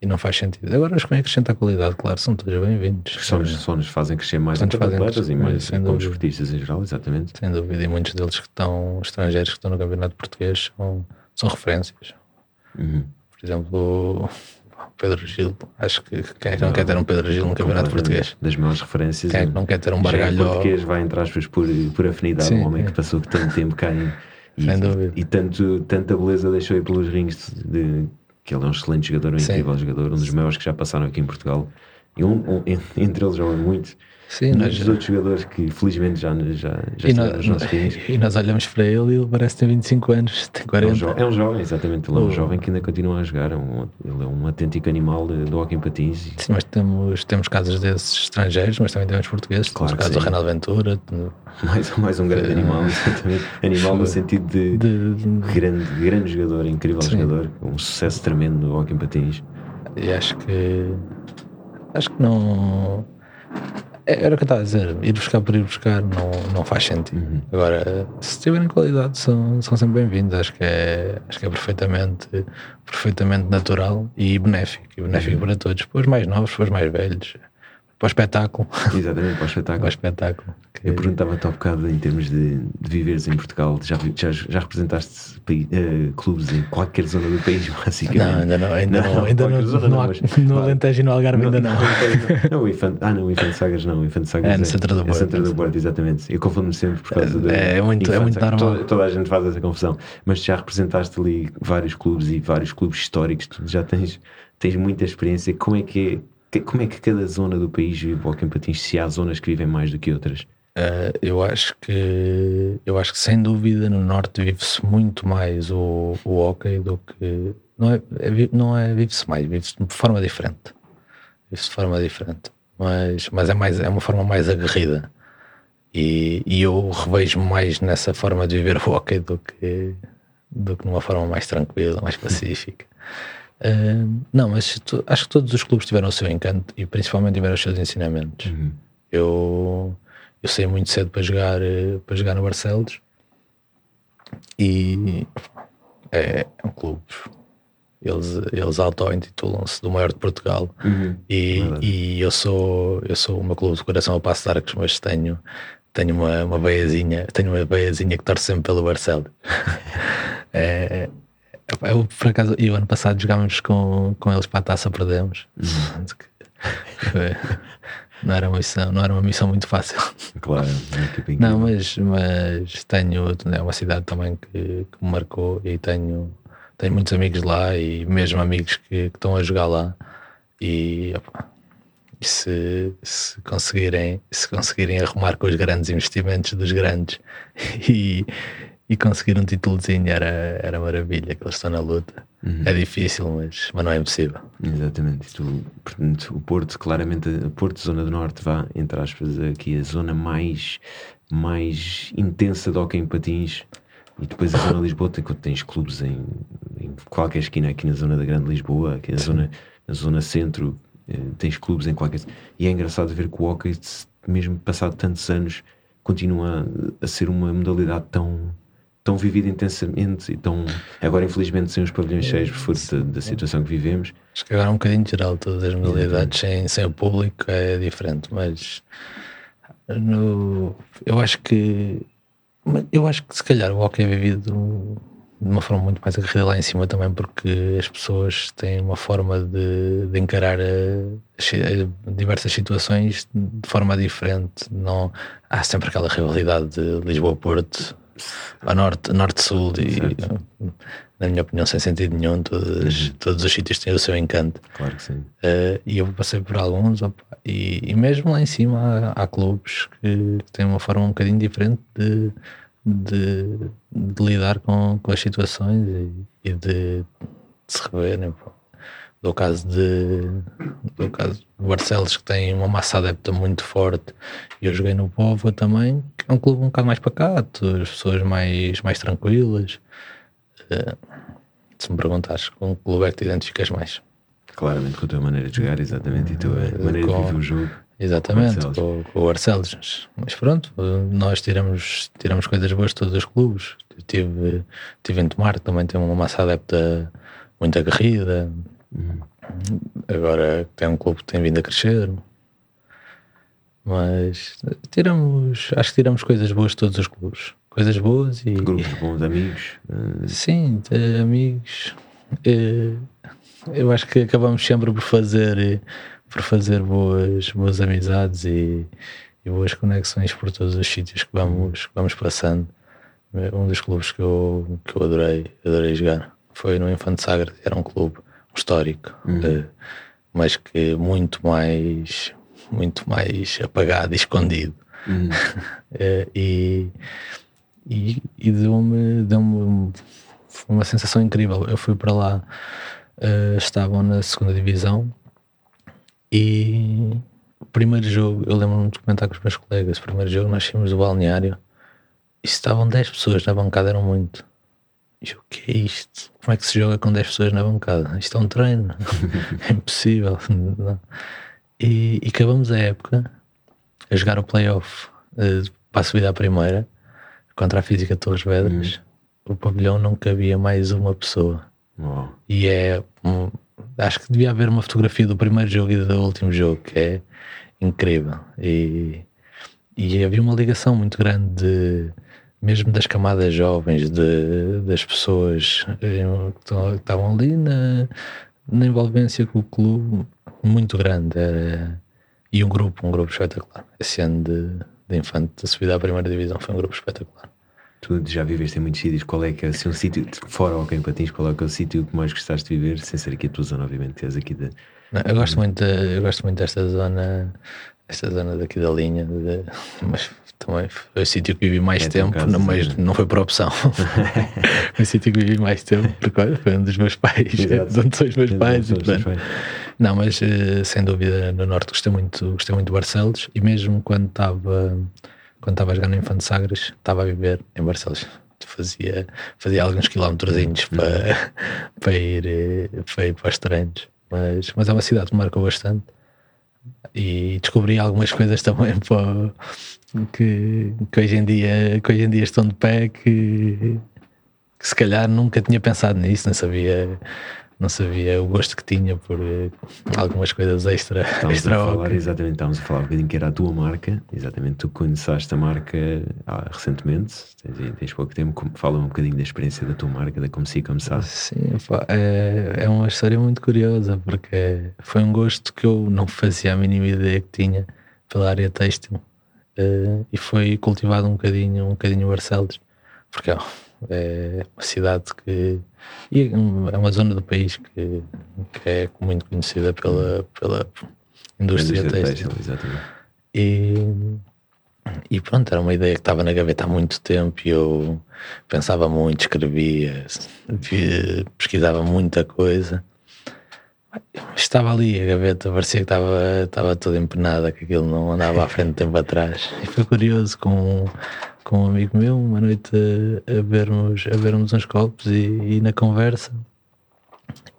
e não faz sentido. Agora, os que vêm acrescentar qualidade, claro, são todos bem-vindos. só, nos, só nos fazem crescer mais Só nos enquanto fazem atletas e mais sem como dúvida. esportistas em geral, exatamente. Sem dúvida, e muitos deles que estão, estrangeiros que estão no Campeonato Português, são, são referências. Uhum. Por exemplo, o Pedro Gil. Acho que quem é que não quer ter um Pedro Gil no Campeonato Português? Das maiores referências. Quem é que não quer ter um Já em Bargalho? português vai entre aspas por, por afinidade, Sim, um homem é. que passou tanto tempo cá em, e, Sem dúvida. e tanto, tanta beleza deixou aí pelos rings de, que ele é um excelente jogador, um Sim. incrível jogador, um dos maiores que já passaram aqui em Portugal. E um, um- entre eles jogam muitos. Sim, nós, Muitos outros jogadores que felizmente já, já, já e, nós, nos nossos rings. e nós olhamos para ele e ele parece ter 25 anos, tem É um, 40. jo- é um jovem, exatamente. Ele é um Oh. jovem que ainda continua a jogar. É um, ele é um autêntico animal do hockey em patins. Sim, mas temos, temos casos desses estrangeiros, mas também temos portugueses. Claro temos o que caso do. Reinaldo Ventura, Mais, mais um grande Eh, animal, exatamente. Animal no sentido de, de- de- grande, grande jogador, incrível Sim. jogador, com um sucesso tremendo no hockey em patins. e acho que acho que não é- era o que eu estava a dizer, ir buscar por ir buscar não, não faz sentido. Uhum. Agora, se tiverem qualidade, são, são sempre bem-vindos. Acho que é, acho que é perfeitamente, perfeitamente natural e benéfico. E benéfico para todos, para os mais novos, para os mais velhos, para o espetáculo. Exatamente, para o Para o espetáculo. espetáculo. Eu perguntava-te há bocado em termos de, de viveres em Portugal, já, já, já representaste eh, clubes em qualquer zona do país, basicamente? não, ainda não, ainda Não, não, ainda não, zona não não, mas- no. Alentejo e no Algarve ainda não. Não, o Infante, ah, não, o Infante Sagas não, o Infante Sagas É no Centro da É Borda. Centro da Borda, exatamente. Eu confundo-me sempre por causa do. É, é muito- é muito normal. Toda, toda a gente faz essa confusão. Mas já representaste ali vários clubes e vários clubes históricos, tu já tens, tens muita experiência. Como é que é? Como é que cada zona do país vive o hockey em patins? Se há zonas que vivem mais do que outras? Eh, eu acho que eu acho que sem dúvida no norte vive-se muito mais o, o hockey do que não é, é não é vive-se mais, vive-se de forma diferente. Vive-se de forma diferente. Mas, mas é mais é uma forma mais aguerrida. E, e eu revejo mais nessa forma de viver o hockey do que, do que numa forma mais tranquila, mais pacífica. Eh, não, mas tu- acho que todos os clubes tiveram o seu encanto e principalmente tiveram os seus ensinamentos. Eu, eu saí muito cedo para jogar, eh, para jogar no Barcelos e é, é um clube. Eles, eles auto-intitulam-se do maior de Portugal e, Verdade. e eu sou eu sou o meu clube de coração a Passo de Arcos, mas tenho, tenho uma, uma beiazinha, tenho uma beiazinha que torce sempre pelo Barcelos. é, Eu, por acaso, e o ano passado jogámos com, com eles para a taça, perdemos. Uhum. não era uma missão, não era uma missão muito fácil. Claro, não, mas, mas tenho, é uma cidade também que, que me marcou e tenho, tenho muitos amigos lá e mesmo amigos que, que estão a jogar lá e opa, se, se, conseguirem se conseguirem arrumar com os grandes investimentos dos grandes e, e conseguir um títulozinho era, era maravilha, que eles estão na luta. Uhum. É difícil, mas, mas não é impossível. Exatamente. Tu, portanto, o Porto, claramente, o Porto, Zona do Norte, vá, entre aspas, aqui a zona mais, mais intensa de hockey em patins. E depois a zona de Lisboa, tem, tens clubes em, em, qualquer esquina aqui na zona da Grande Lisboa, aqui na zona, na zona centro, eh, tens clubes em qualquer. E é engraçado ver que o hockey, mesmo passado tantos anos, continua a ser uma modalidade tão tão vivido intensamente e tão. Agora, infelizmente, sem os pavilhões cheios por força da, da, situação que vivemos. Acho que agora é um bocadinho geral, todas as modalidades, sem, sem o público é diferente, mas no, eu acho que. Eu acho que se calhar o hockey é vivido de uma forma muito mais aguerrida lá em cima também, porque as pessoas têm uma forma de, de encarar a, a, diversas situações de forma diferente. Não, há sempre aquela rivalidade de Lisboa-Porto a norte, norte-sul e na minha opinião sem sentido nenhum todos, uhum. todos os sítios têm o seu encanto. Claro que sim. Uh, e eu passei por alguns opa, e, e, mesmo lá em cima há, há clubes que, que, têm uma forma um bocadinho diferente de, de, de lidar com, com as situações e, e de, de, se reverem do caso de do caso de Barcelos que tem uma massa adepta muito forte e eu joguei no Povo também que é um clube um bocado mais pacato as pessoas mais, mais tranquilas. Uh, se me perguntares com que clube é que te identificas mais. Claramente com a tua maneira de jogar exatamente e a tua uh, maneira com, de viver o jogo. Exatamente com, com, o Barcelos. Mas pronto nós tiramos, tiramos coisas boas de todos os clubes. Tive, tive em Tomar que também tem uma massa adepta muito aguerrida Agora tem um clube que tem vindo a crescer. Mas tiramos, acho que tiramos coisas boas de todos os clubes. Coisas boas e. Grupos bons amigos. Sim, amigos. Eu acho que acabamos sempre por fazer, por fazer boas, boas amizades e, e boas conexões por todos os sítios que vamos, que vamos passando. Um dos clubes que eu, que eu adorei, adorei jogar foi no Infante Sagre, era um clube histórico, uhum. uh, mas que muito mais, muito mais apagado e escondido. Uhum. uh, e e, e deu-me deu uma sensação incrível. Eu fui para lá, uh, estavam na segunda divisão e o primeiro jogo, eu lembro-me de comentar com os meus colegas, o primeiro jogo nós tínhamos do balneário e estavam 10 pessoas na bancada, eram muito. E o que é isto? Como é que se joga com 10 pessoas na bancada? Isto é um treino. é impossível. E, e, acabamos a época a jogar o playoff uh, para a subida à primeira contra a Física de Torres Vedras. Uhum. O pavilhão não cabia mais uma pessoa. Oh. E é. Um, acho que devia haver uma fotografia do primeiro jogo e do último jogo, que é incrível. E, e havia uma ligação muito grande de mesmo das camadas jovens, de, das pessoas eh, que estavam ali na, na envolvência com o clube, muito grande. Era, e um grupo, um grupo espetacular. Esse ano de, de infante, de subida à primeira divisão, foi um grupo espetacular. Tu já viveste em muitos sítios, qual é que é assim, um sítio, fora o em Patins, qual é que é o sítio que mais gostaste de viver, sem ser aqui a tua zona, obviamente, és aqui de... Não, eu, gosto muito, eu gosto muito desta zona, esta zona daqui da linha, de, mas também foi o sítio que vivi mais é tempo, não, mas não foi por opção. foi o sítio que vivi mais tempo, porque olha, foi um dos meus pais, de onde são os meus pais. não, mas eh, sem dúvida no Norte gostei muito, gostei muito de Barcelos e mesmo quando estava quando estava a jogar no Infante Sagres, estava a viver em Barcelos. Fazia, fazia alguns quilómetros uhum. para, para, ir, eh, para ir para os treinos. Mas, mas é uma cidade que me marcou bastante e descobri algumas coisas também para, que, que, hoje em dia, que hoje em dia estão de pé que, que se calhar nunca tinha pensado nisso, não sabia não sabia o gosto que tinha por uh, algumas coisas extra. Estávamos extra a falar, exatamente, estávamos a falar um bocadinho que era a tua marca, exatamente, tu conheceste a marca ah, recentemente, tens, tens pouco tempo, fala um bocadinho da experiência da tua marca, da como se começar. Sim, é, é uma história muito curiosa, porque foi um gosto que eu não fazia a mínima ideia que tinha pela área têxtil, uh, e foi cultivado um bocadinho, um bocadinho Barcelos, porque é uma cidade que e é uma zona do país que, que é muito conhecida pela, pela indústria, indústria têxtil. Exatamente. E, e pronto, era uma ideia que estava na gaveta há muito tempo e eu pensava muito, escrevia, pesquisava muita coisa. Estava ali, a gaveta parecia que estava, estava toda empenada, que aquilo não andava à frente tempo atrás. E foi curioso com com um amigo meu, uma noite a, a vermos, a vermos uns copos e, e na conversa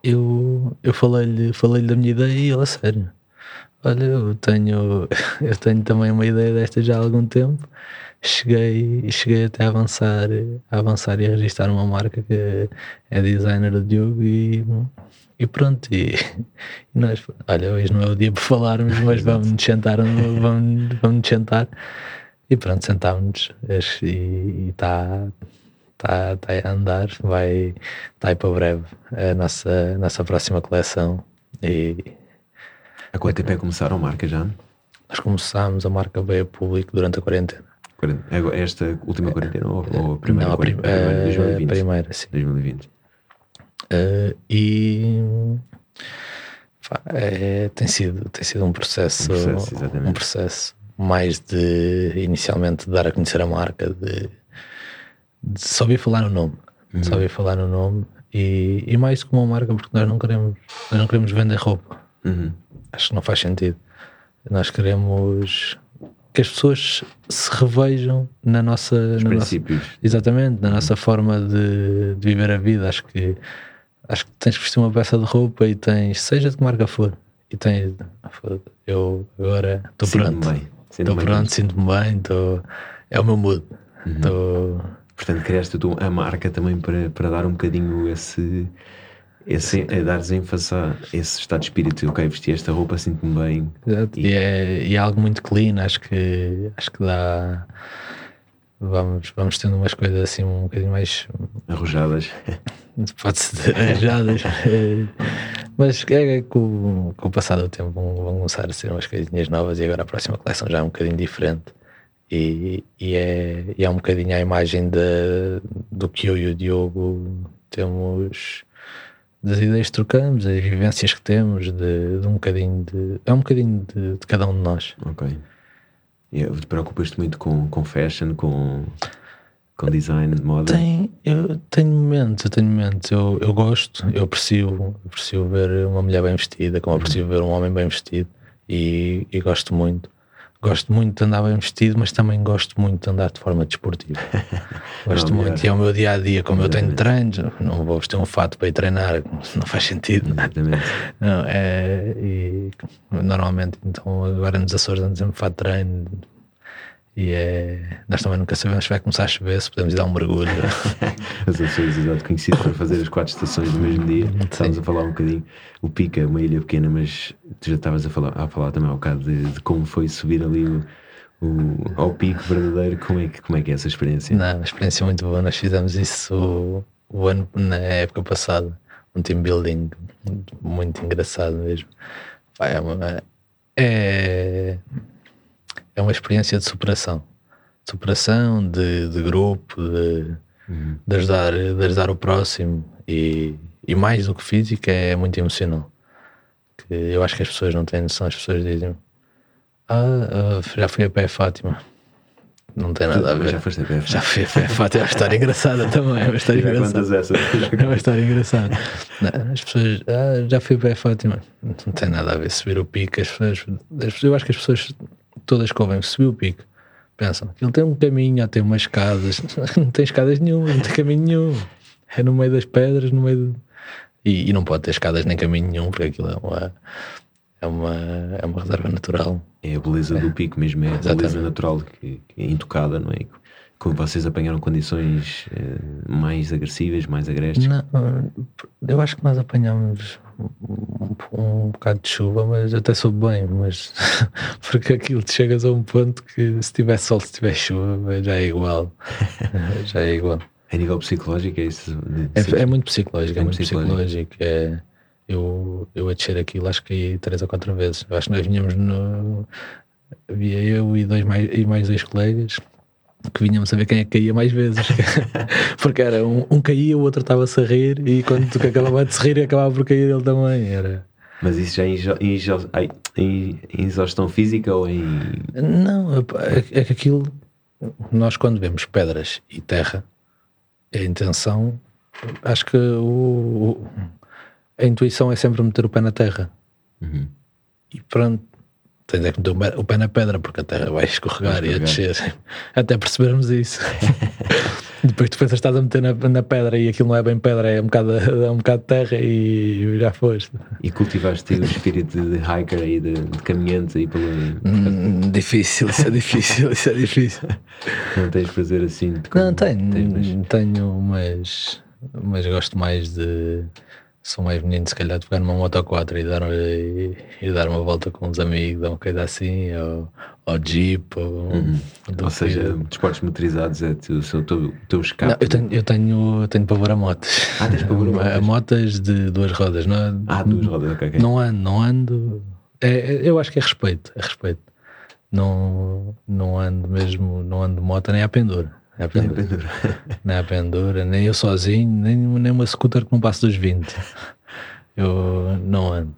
eu, eu falei-lhe falei da minha ideia e ele, a sério, olha, eu tenho, eu tenho também uma ideia desta já há algum tempo. Cheguei, cheguei até a avançar, a avançar e a registrar uma marca que é designer do Diogo e, e pronto. E, e nós, olha, hoje não é o dia para falarmos, mas vamos nos sentar, vamos, vamos nos sentar e pronto, sentámos-nos e está tá, tá a andar, vai tá aí para breve a nossa, a nossa próxima coleção. E Há quanto tempo é que começaram a marca já? Nós começámos, a marca veio a público durante a quarentena. É esta última quarentena ou, ou a primeira? Não, a, prim quarentena, 2020. a primeira, sim. 2020. Uh, e é, tem, sido, tem sido um processo, um processo, um processo mais de inicialmente dar a conhecer a marca, de, de só ouvir falar no nome, uhum. só ouvir falar no nome e, e mais como uma marca porque nós não queremos, nós não queremos vender roupa. Uhum. Acho que não faz sentido. Nós queremos que as pessoas se revejam na nossa, Os na princípios. Nossa, exatamente, na uhum. nossa forma de, de, viver a vida. Acho que acho que tens que vestir uma peça de roupa e tens, seja de que marca for, e tens, eu agora estou pronto. Bem. Estou pronto, sinto-me bem, tô... é o meu mood. Uhum. Tô... Portanto, criaste tu a marca também para, para dar um bocadinho esse, esse a dares ênfase a esse estado de espírito. Ok, vesti esta roupa, sinto-me bem. Exato. E, e, é, e é algo muito clean, acho que, acho que dá. Vamos, vamos tendo umas coisas assim um bocadinho mais arrojadas. Pode-se dizer arrojadas. Mas é, é com, com o passar do tempo vão, começar a ser umas coisinhas novas e agora a próxima coleção já é um bocadinho diferente. E, e, é, e é um bocadinho a imagem de, do que eu e o Diogo temos, das ideias que trocamos, as vivências que temos, de, de um bocadinho de. É um bocadinho de, de cada um de nós. Ok. E te preocupas-te muito com, com fashion, com com design de moda? Tem, eu tenho momentos, eu tenho momentos. Eu, eu gosto, eu aprecio, aprecio ver uma mulher bem vestida, como aprecio uhum. ver um homem bem vestido e, e, gosto muito. Gosto muito de andar bem vestido, mas também gosto muito de andar de forma desportiva. gosto não, muito, e é o meu dia a dia. Como Exatamente. eu tenho treinos, não vou vestir um fato para ir treinar, não faz sentido. Exatamente. Não, é, e, normalmente, então, agora nos Açores, ando sempre fato de treino, e é, nós também nunca sabemos se vai começar a chover, se podemos ir dar um mergulho. as Açores, exato, conhecido para fazer as quatro estações no mesmo dia. Estávamos a falar um bocadinho. O Pica é uma ilha pequena, mas tu já estavas a falar, a falar também ao bocado de, de como foi subir ali o, o, ao pico verdadeiro. Como é, que, como é que é essa experiência? Não, uma experiência muito boa. Nós fizemos isso o, o ano, na época passada. Um team building muito engraçado mesmo. Vai, é, uma, é é uma experiência de superação. De superação, de, de grupo, de, uhum. de, ajudar, de ajudar o próximo e, e mais do que físico é muito emocional. Que eu acho que as pessoas não têm noção, as pessoas dizem ah, uh, já fui a pé Fátima. Não tem nada a ver. Já foste a pé Já fui a pé Fátima. É uma história engraçada também. É uma história engraçada. É uma história engraçada. as pessoas, ah, já fui a pé Fátima. Não tem nada a ver subir o pico. As pessoas, eu acho que as pessoas todas que ouvem subir o pico pensam que ele tem um caminho, tem umas escadas, não tem escadas nenhuma, não tem caminho nenhum. É no meio das pedras, no meio. De... E, e, não pode ter escadas nem caminho nenhum, porque aquilo é uma, é uma, é uma reserva natural. É a beleza é. do pico mesmo, é a Exatamente. beleza natural que, que, é intocada, não é? Como vocês apanharam condições eh, mais agressivas, mais agrestes? Não, eu acho que nós apanhámos um, bocado de chuva, mas até soube bem, mas porque aquilo te chegas a um ponto que se tiver sol, se tiver chuva, já é igual. já é igual. A nível psicológico é isso? É, é, muito psicológico, é, é muito psicológico. psicológico. É, eu, eu a descer aquilo acho que caí três ou quatro vezes. Acho que nós vinhamos no. Havia eu e, dois mais, e mais dois colegas que vinhamos a ver quem é que caía mais vezes. Porque era um, um caía, o outro estava-se a rir e quando tu acabava de se rir, acabava por cair ele também. Era. Mas isso já é em, exaustão física ou em. Não, é, é que aquilo. Nós, quando vemos pedras e terra, a intenção, acho que o, a intuição é sempre meter o pé na terra. Uhum. E pronto, tens é que meter o pé na pedra, porque a terra vai escorregar, vai e a descer. Até percebermos isso. Depois tu pensas estás a meter na, na, pedra e aquilo não é bem pedra, é um bocado, é um bocado de terra e já foste. E cultivaste o espírito de hiker aí, de, de caminhante aí pelo. Hum, difícil, isso é difícil, isso é difícil. Não tens prazer assim? Não, tenho, tens, tenho, mas, mas gosto mais de sou mais menino, se calhar, de pegar numa moto 4 e dar, e, e, dar uma volta com uns amigos, ou uma coisa assim, ou, ou jeep, ou, uhum. ou seja, desportos motorizados é o seu, teu, teu escape. Não, eu tenho, eu tenho, tenho pavor a motos. Ah, tens pavor a motos? A motas de duas rodas, não é? Ah, duas rodas, ok. okay. Não ando, não ando. É, é, eu acho que é respeito, é respeito. Não, não ando mesmo, não ando de moto nem a pendura. É a pendura. Nem a pendura. pendura, nem eu sozinho, nem, nem uma scooter que não passe dos 20. Eu não ando.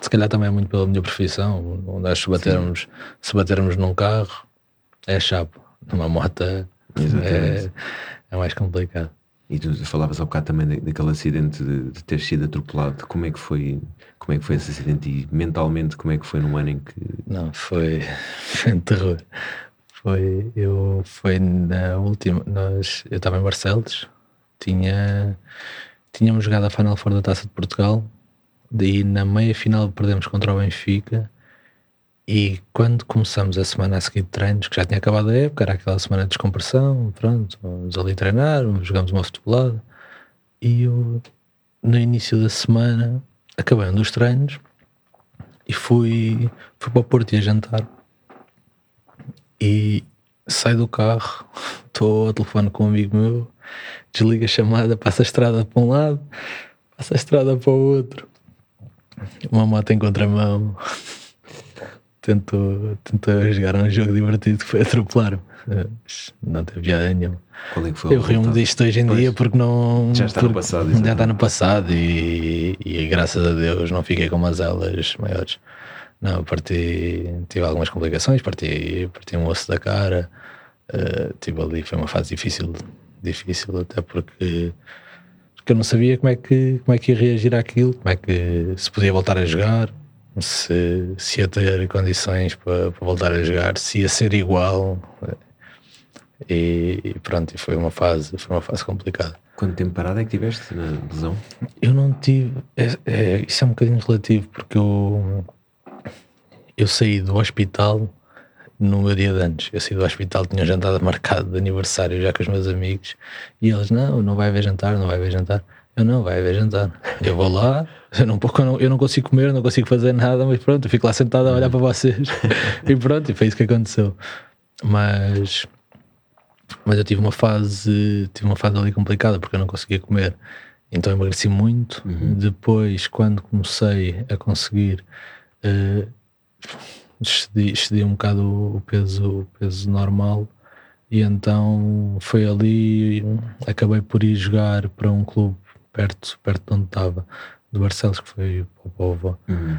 Se calhar também é muito pela minha profissão, onde acho se batermos, se batermos num carro é chapa, numa moto é, é mais complicado. E tu falavas há bocado também daquele acidente de, de, ter sido atropelado. Como é que foi? Como é que foi esse acidente e mentalmente como é que foi no ano em que? Não, foi, foi um terror. Foi, eu, foi na última, nós, eu estava em Barcelos, tinha, tínhamos jogado a Final Four da Taça de Portugal, daí na meia final perdemos contra o Benfica e quando começamos a semana a seguir de treinos, que já tinha acabado a época, era aquela semana de descompressão, pronto, vamos ali treinar, jogamos uma futebolada e eu, no início da semana acabei um dos treinos e fui, fui para o Porto a jantar e saio do carro, estou ao telefone com um amigo meu, desliga a chamada, passa a estrada para um lado, passa a estrada para o outro. Uma moto em contramão. Tentou, tentou jogar um jogo divertido que foi atropelar-me. Não teve piada nenhuma. Qual é que foi Eu rio-me disto hoje em pois, dia porque não. Já está no passado. Já está no passado e, e graças a Deus não fiquei com umas elas maiores. Não, parti, tive algumas complicações, parti, parti um osso da cara, uh, tive ali, foi uma fase difícil, difícil até porque, porque eu não sabia como é, que, como é que ia reagir àquilo, como é que se podia voltar a jogar, se, se ia ter condições para, para voltar a jogar, se ia ser igual. E, e pronto, foi uma fase, foi uma fase complicada. Quanto tempo parado é que tiveste na lesão? Eu não tive. É, é, isso é um bocadinho relativo, porque eu eu saí do hospital no meu dia de anos. Eu saí do hospital, tinha um jantar marcado de aniversário já com os meus amigos e eles, não, não vai haver jantar, não vai haver jantar. Eu não, vai haver jantar. Eu vou lá, eu não, eu não, eu não consigo comer, não consigo fazer nada, mas pronto, eu fico lá sentado a olhar para vocês e pronto, e foi isso que aconteceu. Mas, mas eu tive uma fase, tive uma fase ali complicada porque eu não conseguia comer. Então emagreci muito. Uhum. Depois, quando comecei a conseguir uh, excedi, excedi um bocado o peso, o peso normal e então foi ali acabei por ir jogar para um clube perto, perto de onde estava, do Barcelos, que foi o Povo. Uhum.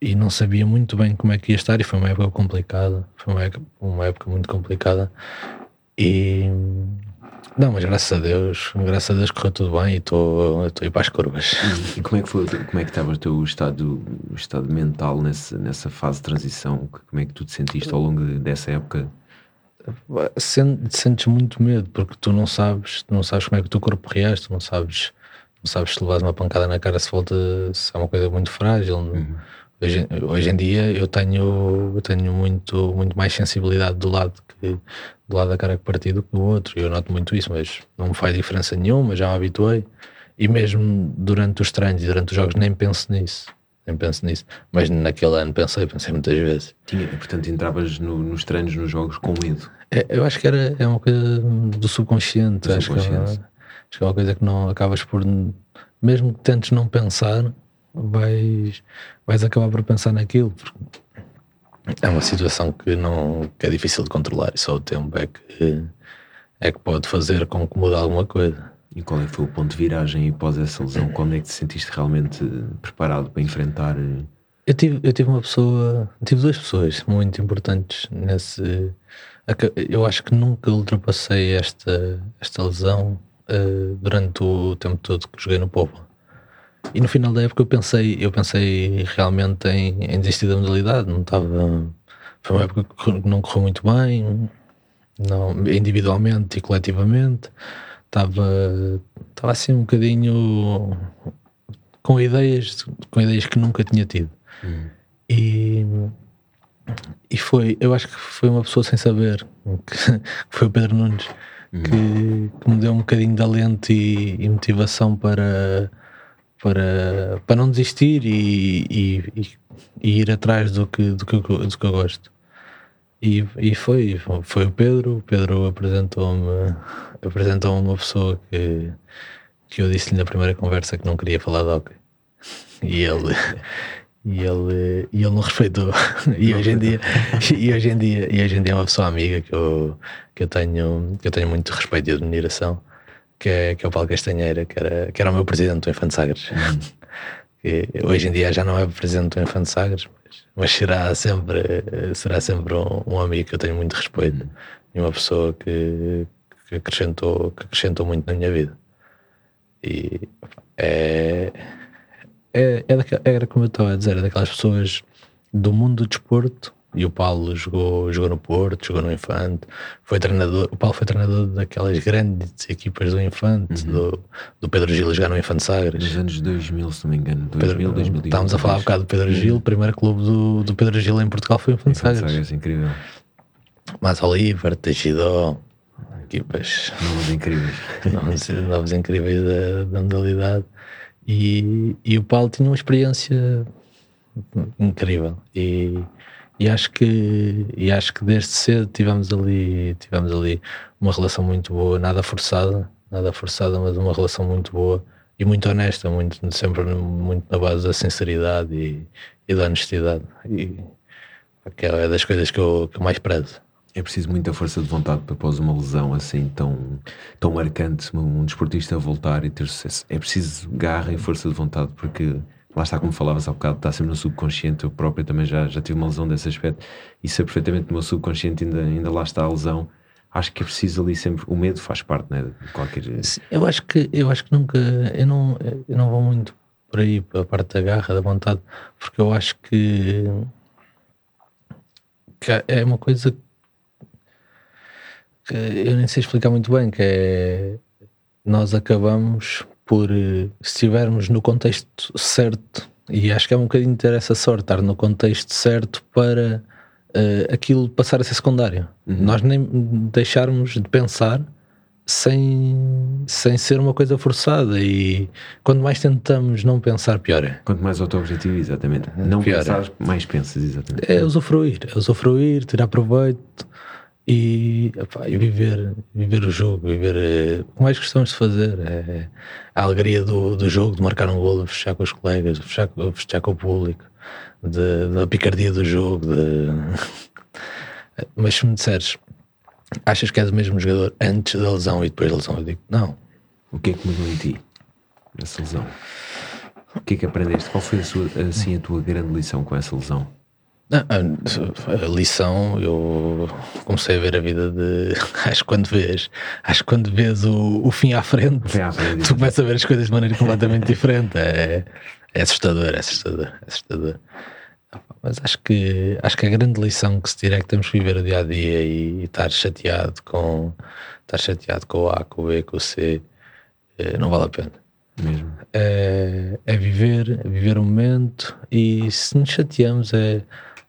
E não sabia muito bem como é que ia estar, e foi uma época complicada. Foi uma época, uma época muito complicada. E não, mas graças a Deus, graças a Deus correu tudo bem e estou a ir para as curvas. E como é que foi, como é que estava o teu estado, o estado mental nessa, nessa fase de transição? Como é que tu te sentiste ao longo dessa época? Sentes muito medo porque tu não sabes, tu não sabes como é que o teu corpo reage, tu não sabes, não sabes se levas uma pancada na cara se volta, se é uma coisa muito frágil. Uhum. Hoje, hoje em dia eu tenho, eu tenho muito, muito mais sensibilidade do lado que do lado da cara que partido que do outro. Eu noto muito isso, mas não me faz diferença nenhuma, já me habituei. E mesmo durante os treinos e durante os jogos nem penso nisso. Nem penso nisso. Mas naquele ano pensei, pensei muitas vezes. Tinha, portanto, entravas no, nos treinos, nos jogos com medo. É, eu acho que era é uma coisa do subconsciente. Do acho, subconsciente. Que é, acho que é uma coisa que não acabas por. Mesmo que tentes não pensar, vais, vais acabar por pensar naquilo. É uma situação que, não, que é difícil de controlar e só o tempo é que, é que pode fazer com que mude alguma coisa. E qual é que foi o ponto de viragem e pós essa lesão? Quando é que te sentiste realmente preparado para enfrentar? Eh, eu tive, eu tive uma pessoa, tive duas pessoas muito importantes nesse. Eu acho que nunca ultrapassei esta, esta lesão uh, durante o tempo todo que joguei no Povo. E no final da época eu pensei, eu pensei realmente em, em desistir da modalidade. Não estava. Foi uma época que não correu muito bem, não, individualmente e coletivamente estava estava assim um bocadinho com ideias com ideias que nunca tinha tido hum. e e foi eu acho que foi uma pessoa sem saber que, foi o Pedro Nunes hum. que, que, me deu um bocadinho de alento e, e motivação para para, para não desistir e, e, e, ir atrás do que, do que, do que eu gosto. E, e foi, foi o Pedro. O Pedro apresentou-me apresentou uma pessoa que, que eu disse-lhe na primeira conversa que não queria falar de hockey. E ele, e ele, e ele não respeitou. E hoje em dia, e hoje em dia, e hoje em dia é uma pessoa amiga que eu, que eu, tenho, que eu tenho muito respeito e admiração, que é, que é o Paulo Castanheira, que era, que era o meu presidente do Infante Sagres. Que hoje em dia já não é presidente do Infante Sagres, mas, mas será sempre, será sempre um, um, amigo que eu tenho muito respeito e uma pessoa que, que acrescentou, que acrescentou muito na minha vida. E é, é, é daquela, era como eu estava a dizer, é daquelas pessoas do mundo do desporto. E o Paulo jogou, jogou no Porto, jogou no Infante, foi treinador. O Paulo foi treinador daquelas grandes equipas do Infante, uhum. do, do Pedro Gil jogar no Infante Sagres. Nos anos 2000, se não me engano. 2000, Pedro, 2000, Estávamos a falar um bocado do Pedro Gil, o primeiro clube do, do Pedro Gil em Portugal foi o Infante, Infante Sagres. Sagres. incrível. Mas Oliver, Teixidó, equipas. Novos incríveis. novos, novos incríveis da, da modalidade. E, e o Paulo tinha uma experiência incrível. E, e acho que e acho que desde cedo tivemos ali tivemos ali uma relação muito boa nada forçada nada forçada mas uma relação muito boa e muito honesta muito sempre muito na base da sinceridade e, e da honestidade e que é das coisas que eu, que eu mais prezo é preciso muita força de vontade para pós uma lesão assim tão, tão marcante, um desportista voltar e ter sucesso. É preciso garra e força de vontade, porque lá está, como falavas há bocado, está sempre no subconsciente. Eu próprio também já, já tive uma lesão desse aspecto e sei perfeitamente no meu subconsciente ainda, ainda lá está a lesão. Acho que é preciso ali sempre. O medo faz parte, né? De qualquer. Eu acho que, eu acho que nunca. Eu não, eu não vou muito por aí, para a parte da garra, da vontade, porque eu acho que. que é uma coisa que eu nem sei explicar muito bem, que é nós acabamos por, se estivermos no contexto certo, e acho que é um bocadinho ter essa sorte, estar no contexto certo para uh, aquilo passar a ser secundário. Uhum. Nós nem deixarmos de pensar sem, sem ser uma coisa forçada e quando mais tentamos não pensar, pior é. Quanto mais auto-objetivo, exatamente. Não pior pensar, é. mais pensas, exatamente. É usufruir, é usufruir, tirar proveito e, viver, viver o jogo, viver eh, que mais gostamos de fazer é a alegria do, do jogo, de marcar um golo, de fechar com os colegas, de fechar, fechar com o público, de, da picardia do jogo. De... Mas se me disseres, achas que és o mesmo jogador antes da lesão e depois da lesão? Eu digo, não. O que é que mudou em ti nessa lesão? O que é que aprendeste? Qual foi a, sua, assim, a tua grande lição com essa lesão? A, lição, eu comecei a ver a vida de. Acho que quando vês, acho quando vês o, o fim à frente, fim à frente tu começas a ver as coisas de maneira completamente diferente. É, é assustador, é assustador, é assustador. Mas acho que, acho que a grande lição que se tira é que temos que viver o dia a dia e, e estar chateado com estar chateado com o A, com o B, com o C, eh, não vale a pena. Mesmo. É, é viver, é viver o momento e se nos chateamos é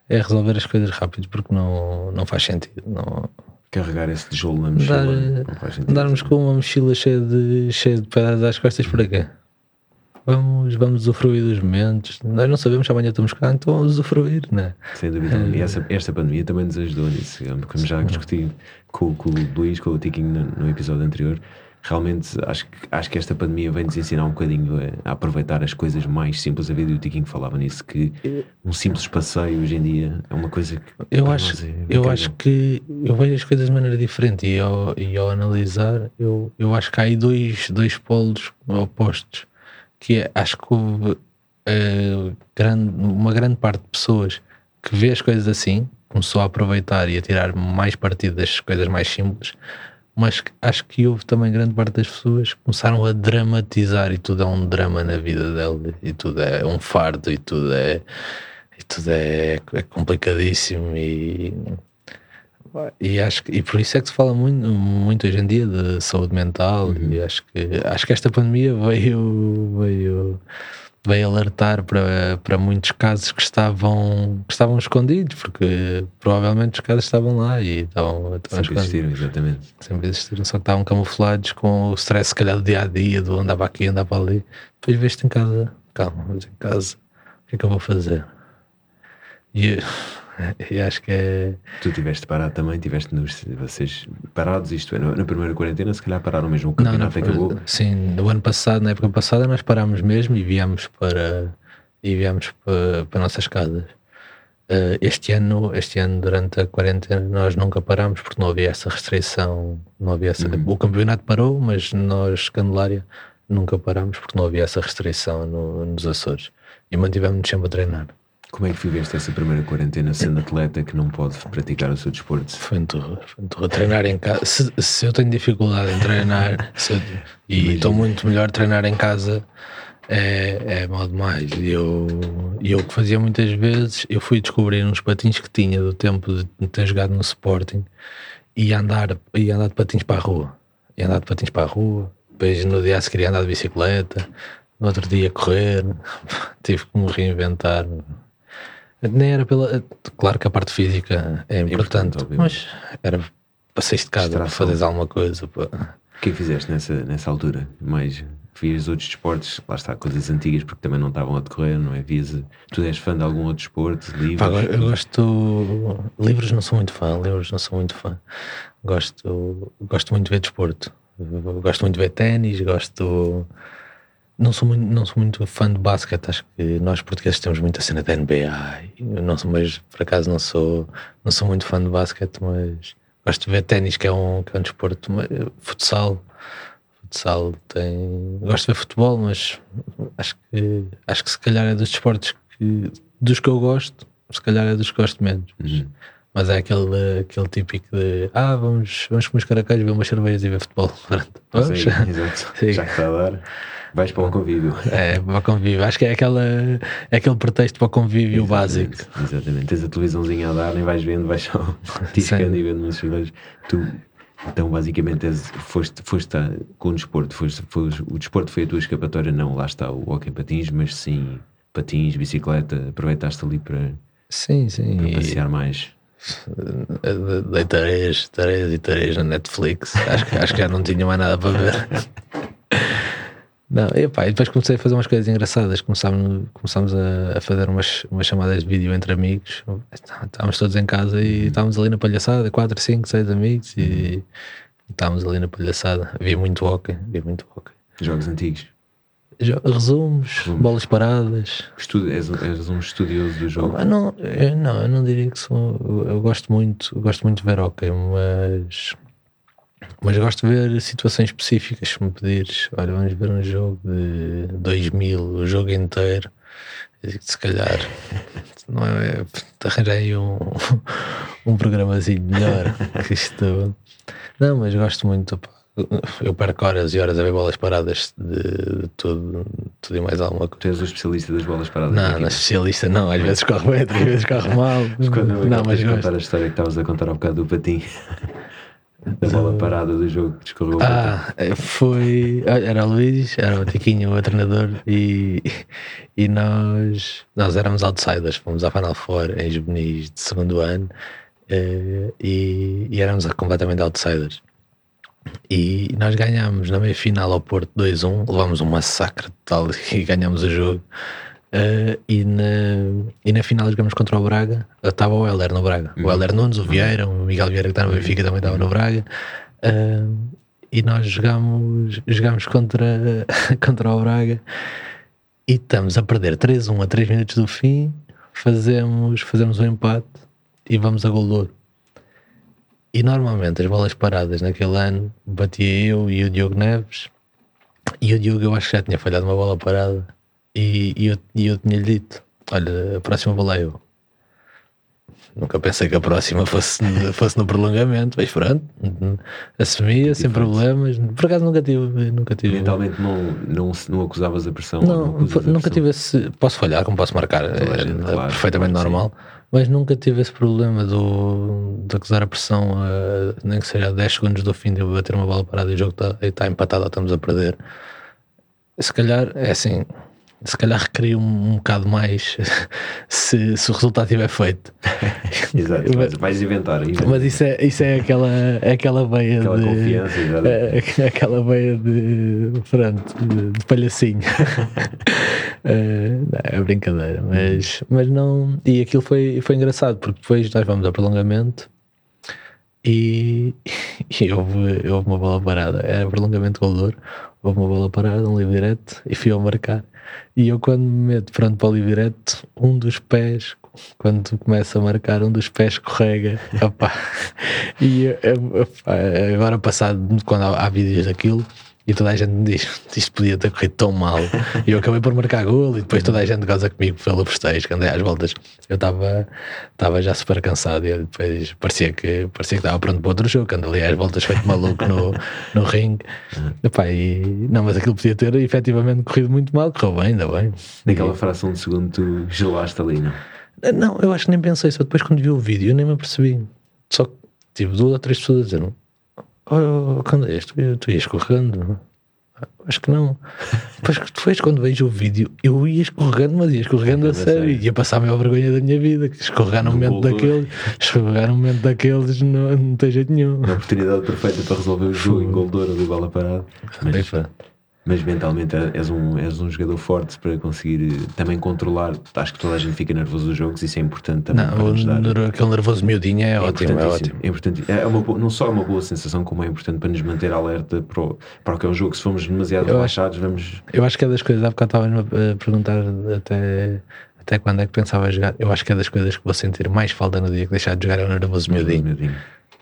é resolver as coisas rápido porque não, não faz sentido. Não... Carregar esse tijolo na mochila. Dar, darmos com uma mochila cheia de, cheia de pedras às costas para quê? Vamos, vamos usufruir dos momentos. Nós não sabemos se amanhã estamos cá, então vamos usufruir, né? Sem dúvida. É. E essa, esta pandemia também nos ajudou nisso. Como já discuti com, com o Luís, com o Tiquinho no, no episódio anterior, realmente acho, acho que esta pandemia vem nos ensinar um bocadinho a, a, aproveitar as coisas mais simples. Da vida e o Tiquinho falava nisso, que um simples passeio hoje em dia é uma coisa que eu acho, é eu acho que eu vejo as coisas de maneira diferente e ao, e ao analisar eu, eu acho que há aí dois, dois polos opostos que é, acho que houve eh, grande, uma grande parte de pessoas que vê as coisas assim começou a aproveitar e a tirar mais partido das coisas mais simples mas acho que houve também grande parte das pessoas que começaram a dramatizar e tudo é um drama na vida dela e tudo é um fardo e tudo é e tudo é, é complicadíssimo e e acho que, e por isso é que se fala muito, muito hoje em dia de saúde mental uhum. e acho que acho que esta pandemia veio veio veio alertar para, para muitos casos que estavam, que estavam escondidos, porque provavelmente os casos estavam lá e estavam, estavam Sempre existiram, exatamente. Sempre existiram, só que estavam camuflados com o stress, se calhar, do dia a dia, do andava aqui, andava ali. Depois veste em casa, calma, em casa, o que é que eu vou fazer? E E acho que é. Tu tiveste parado também, tiveste nos, vocês parados, isto é, na, primeira quarentena, se calhar pararam mesmo o campeonato não, não, acabou. Sim, no ano passado, na época passada, nós parámos mesmo e viemos para, e viemos para, para nossas casas. Uh, este ano, este ano, durante a quarentena, nós nunca parámos porque não havia essa restrição, não havia essa, uhum. o campeonato parou, mas nós, Candelária, nunca parámos porque não havia essa restrição no, nos Açores e mantivemos-nos sempre a treinar. Como é que viveste essa primeira quarentena sendo atleta que não pode praticar o seu desporto? Foi um terror, foi um terror. Treinar em casa. Se, se eu tenho dificuldade em treinar eu, e estou muito melhor treinar em casa, é, é mal demais. E eu, eu que fazia muitas vezes, eu fui descobrir uns patins que tinha do tempo de ter jogado no Sporting e andar, e andar de patins para a rua. E andar de patins para a rua. Depois no dia a seguir andar de bicicleta. No outro dia correr. Tive que me reinventar. Nem era pela. Claro que a parte física é, é importante, importante mas era para sair de casa, para fazeres alguma coisa. Para... O que é que fizeste nessa, nessa altura? Mais vias outros desportos, lá está, coisas antigas porque também não estavam a decorrer, não é? Vias, tu és fã de algum outro desporto, livros? Pá, eu gosto. Livros não sou muito fã, livros não sou muito fã. Gosto, gosto muito de ver desporto. Gosto muito de ver ténis, gosto não sou, muito, não sou muito fã de basquete, acho que nós portugueses temos muita cena da NBA, não sou, mas por acaso não sou, não sou muito fã de basquete, mas gosto de ver ténis, que é um, que é um desporto, futsal, futsal tem, gosto de ver futebol, mas acho que, acho que se calhar é dos desportos que, dos que eu gosto, se calhar é dos que gosto menos. Uhum. Mas é aquele, aquele típico de ah, vamos, vamos comer os caracóis, ver umas cervejas e ver futebol. Vamos? Sim, exato. Sim. Já que está a dar. Vais para o convívio. É, para o convívio. Acho que é, aquela, é aquele pretexto para o convívio exatamente, básico. Exatamente. Tens a televisãozinha a dar, nem vais vendo, vais só tiscando e vendo umas cervejas. Tu, então, basicamente, és, foste, foste a, com o desporto, foste, foste, o desporto foi a tua escapatória, não lá está o hockey patins, mas sim patins, bicicleta, aproveitaste ali para, sim, sim. para passear mais. Dei tareias, tareias e tareias na Netflix. Acho, acho que já não tinha mais nada para ver. Não, e, pá, e depois comecei a fazer umas coisas engraçadas. Começámos, começámos a, a, fazer umas, umas chamadas de vídeo entre amigos. Estávamos todos em casa e uhum. estávamos ali na palhaçada, 4, 5, 6 amigos e uhum. estávamos ali na palhaçada. Havia muito hockey, havia muito hockey. Jogos antigos. Resumos, Resumos, bolas paradas. Estudo, és, és, um estudioso do jogo? Não, eu, não, eu não diria que sou. Eu, eu gosto muito, eu gosto muito de ver hockey, mas mas gosto de ver situações específicas. Se me pedires, olha, vamos ver um jogo de 2000, o jogo inteiro. Se calhar, não é? Arranjei um, um programazinho melhor que isto. Não, mas gosto muito. Eu perco horas e horas a ver bolas paradas de, de tudo, tudo e mais alguma coisa. Tu és o especialista das bolas paradas? Não, não é especialista não. Às vezes corre bem, às vezes corre mal. Quando eu não, mas contar a história que estavas a contar há um bocado do patim. Da bola parada do jogo que escorreu Ah, foi. Era o Luís, era o Tiquinho, o treinador, e, e nós, nós éramos outsiders. Fomos à Final Four em juvenis de segundo ano uh, e, e, éramos completamente outsiders. E nós ganhámos na meia final ao Porto 2-1, levámos um massacre total e ganhámos o jogo. Uh, e, na, e na final jogamos contra o Braga. Estava o Heller no Braga. Uhum. O Heller Nunes, o Vieira, o Miguel Vieira que está no Benfica também estava no Braga. Uh, e nós jogámos, jogámos contra, contra o Braga e estamos a perder 3-1 a 3 minutos do fim. Fazemos, fazemos um empate e vamos a gol de ouro. E normalmente as bolas paradas naquele ano batia eu e o Diogo Neves. E o Diogo eu acho que já tinha falhado uma bola parada e, e eu, e eu tinha-lhe dito: Olha, a próxima bola é eu. Nunca pensei que a próxima fosse, fosse no prolongamento, mas pronto, assumia sem problemas. Por acaso nunca tive. Nunca tive Mentalmente não, não, não acusavas a pressão? Não, não nunca pressão. tive esse. Posso falhar, como posso marcar, é, gente, é, claro, perfeitamente claro, normal, sim. mas nunca tive esse problema do, de acusar a pressão, a, nem que seja a 10 segundos do fim de eu bater uma bola parada e o jogo está tá empatado ou estamos a perder. Se calhar é assim se calhar recria um, um bocado mais se, se o resultado estiver feito. Exato, mas, vais inventar. Mas isso é, isso é aquela, é aquela veia aquela de. confiança, é, é, aquela veia de. Pronto, de, de palhacinho. é, é brincadeira, mas, mas não. E aquilo foi, foi engraçado, porque depois nós vamos ao prolongamento e, e houve, houve uma bola parada. Era prolongamento goleador, houve uma bola parada, um livre direto e fui ao marcar. E eu, quando me meto pronto para o direto, um dos pés, quando começa a marcar, um dos pés escorrega. E agora, passado, quando há, há vídeos daquilo, e toda a gente me diz isto podia ter corrido tão mal. E eu acabei por marcar gol e depois toda a gente goza comigo pelo festejo, que andei às voltas. Eu estava estava já super cansado e depois parecia que parecia que estava pronto para outro jogo, ando ali às voltas feito maluco no, no ringue. Epá, e, não, mas aquilo podia ter efetivamente corrido muito mal, correu bem, ainda bem. Naquela e, fração de segundo tu gelaste ali, não? Não, eu acho que nem pensei, só depois quando vi o vídeo eu nem me apercebi. Só que tive duas ou três pessoas a dizer, oh, quando és, tu, tu ias escorregando? Acho que não. Depois, depois, quando vejo o vídeo, eu ia escorregando, mas ia escorregando a sério. Ia passar a maior vergonha da minha vida. Escorregar no momento daqueles, escorregar no momento daqueles não, não tem jeito nenhum. A oportunidade perfeita para resolver o jogo em gol de ouro ali, bola parada. Mas, mas mentalmente és um, és um jogador forte para conseguir eh, também controlar. Acho que toda a gente fica nervoso dos jogos, isso é importante também. Não, para nos dar. aquele nervoso miudinho é, é ótimo. É ótimo. É importante. É uma, não só é uma boa sensação, como é importante para nos manter alerta para o, para o que é o jogo. Se formos demasiado eu relaxados, acho, vamos. Eu acho que é das coisas, há bocado estavas a perguntar até. Até quando é que pensava jogar? Eu acho que é das coisas que vou sentir mais falta no dia que deixar de jogar é o nervoso miudinho. miudinho.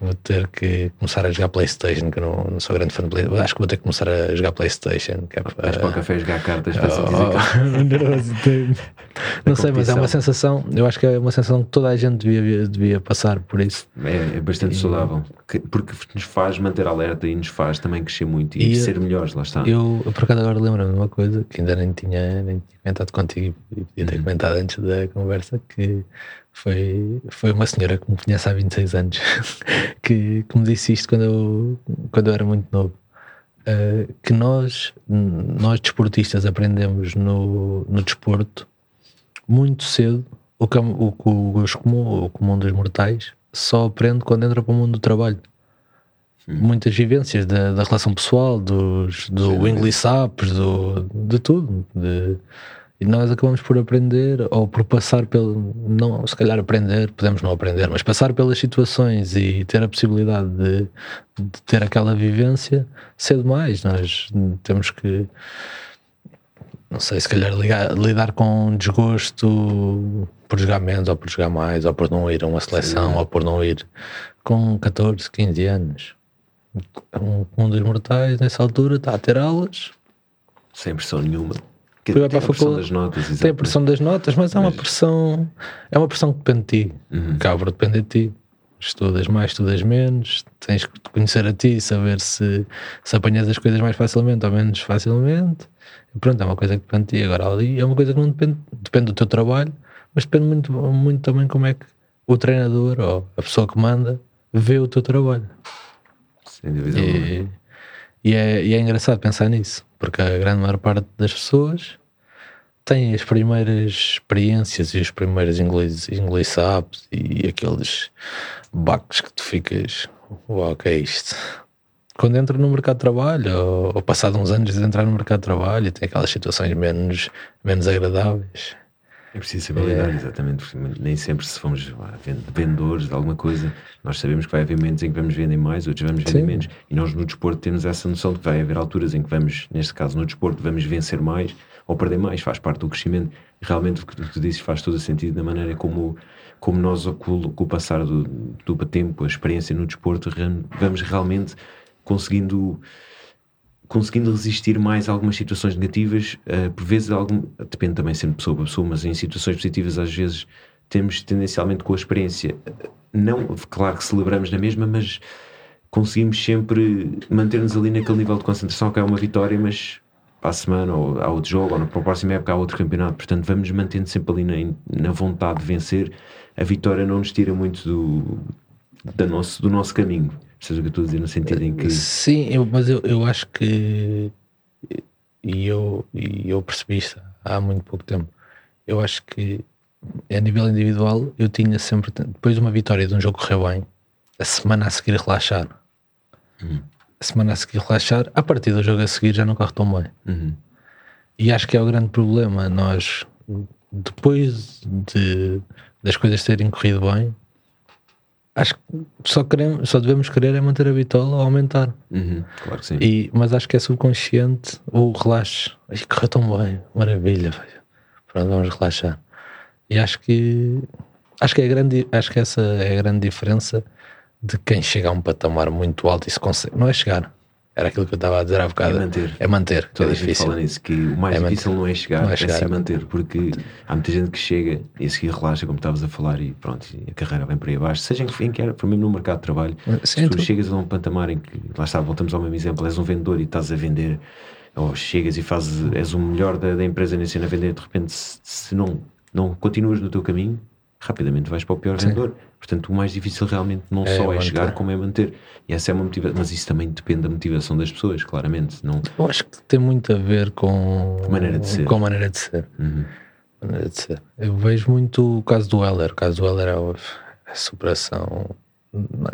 Vou ter que começar a jogar Playstation, que não, não sou grande fã de Playstation. Acho que vou ter que começar a jogar Playstation. Que é para, para o café jogar cartas para oh, dizer Não sei, mas é uma sensação, eu acho que é uma sensação que toda a gente devia, devia passar por isso. É, é bastante e, saudável, porque nos faz manter alerta e nos faz também crescer muito e, e ser melhores, lá está. Eu, eu por acaso agora lembro-me de uma coisa que ainda nem tinha, nem tinha comentado contigo e podia ter uhum. comentado antes da conversa, que foi, foi uma senhora que me conhece há 26 anos que, que me disse isto quando eu, quando eu era muito novo. Uh, que nós, nós desportistas, aprendemos no, no desporto muito cedo o que, o, o, os comum, o comum dos mortais só aprende quando entra para o mundo do trabalho. Hum. Muitas vivências da, da relação pessoal, dos, do English Saps, do, de tudo. De, e nós acabamos por aprender, ou por passar pelo. Não, se calhar aprender, podemos não aprender, mas passar pelas situações e ter a possibilidade de, de ter aquela vivência cedo mais. Nós temos que. Não sei, se calhar ligar, lidar com desgosto por jogar menos, ou por jogar mais, ou por não ir a uma seleção, Sim. ou por não ir com 14, 15 anos. Um, um dos mortais, nessa altura, está a ter aulas. Sem pressão nenhuma que tem a pressão das notas, tem a pressão das notas, mas é uma pressão, é uma pressão que depende de ti, uhum. acaba depender de ti. Estudas mais, estudas menos, tens que te conhecer a ti, saber se, se apanhas as coisas mais facilmente ou menos facilmente. E pronto, é uma coisa que depende de ti. Agora, ali é uma coisa que não depende, depende do teu trabalho, mas depende muito, muito também como é que o treinador ou a pessoa que manda vê o teu trabalho. Sem dúvida. E, e, é, e é engraçado pensar nisso porque a grande maior parte das pessoas tem as primeiras experiências e os primeiros inglês, inglês sabes e aqueles baques que tu ficas, uau, que é isto? Quando entra no mercado de trabalho, ou, ou passado uns anos de entrar no mercado de trabalho, tem aquelas situações menos, menos agradáveis. É preciso saber lidar, é. exatamente, nem sempre se fomos vendedores de alguma coisa, nós sabemos que vai haver momentos em que vamos vender mais, outros vamos vender Sim. menos, e nós no desporto temos essa noção de que vai haver alturas em que vamos, neste caso no desporto, vamos vencer mais ou perder mais, faz parte do crescimento. Realmente o que tu dizes faz todo o sentido na maneira como, como nós, com, com o passar do, do tempo, a experiência no desporto, vamos realmente conseguindo conseguindo resistir mais a algumas situações negativas, uh, por vezes algum, depende também sempre de pessoa para pessoa, mas em situações positivas às vezes temos tendencialmente com a experiência, não, claro que celebramos na mesma, mas conseguimos sempre manter-nos ali naquele nível de concentração que é uma vitória, mas para a semana ou há outro jogo, ou para a próxima época há outro campeonato. Portanto, vamos mantendo sempre ali na, na vontade de vencer. A vitória não nos tira muito do, da nosso, do nosso caminho. Seja o que estou a dizer, no sentido em que. Sim, eu, mas eu, eu acho que. E eu, e eu percebi isto há muito pouco tempo. Eu acho que a nível individual eu tinha sempre, depois de uma vitória de um jogo correr bem, a semana a seguir relaxar. Hum a semana a seguir relaxar, a partir do jogo a seguir já não corre tão bem. Uhum. E acho que é o grande problema. Nós, depois de, das coisas terem corrido bem, acho que só, queremos, só devemos querer é manter a bitola ou aumentar. Uhum, claro que sim. E, mas acho que é subconsciente o relaxe. Ai, correu tão bem, maravilha. Pronto, vamos relaxar. E acho que acho que é grande, acho que essa é a grande diferença de quem chega a um patamar muito alto e se consegue. Não é chegar. Era aquilo que eu estava a dizer há bocado. É manter. É manter. Toda é difícil. fala nisso, que o mais é difícil manter. não é chegar, não é, chegar, é se manter, porque há muita gente que chega e a seguir relaxa, como estavas a falar, e pronto, e a carreira vem para aí abaixo. Seja em que, que era, por mesmo no mercado de trabalho, Sim, se tu chegas a um patamar em que, lá está, voltamos ao mesmo exemplo, és um vendedor e estás a vender, ou chegas e fazes, és o melhor da, da empresa nesse ano a vender, de repente, se, se não, não continuas no teu caminho, rapidamente vais para o pior Sim. vendedor. Portanto, o mais difícil realmente não é só é chegar, como é manter. E essa é uma motivação, mas isso também depende da motivação das pessoas, claramente. Não... Eu acho que tem muito a ver com a maneira de ser. Com a maneira de ser. Uhum. Maneira de ser. Eu vejo muito o caso do Heller. O caso do Heller é a superação.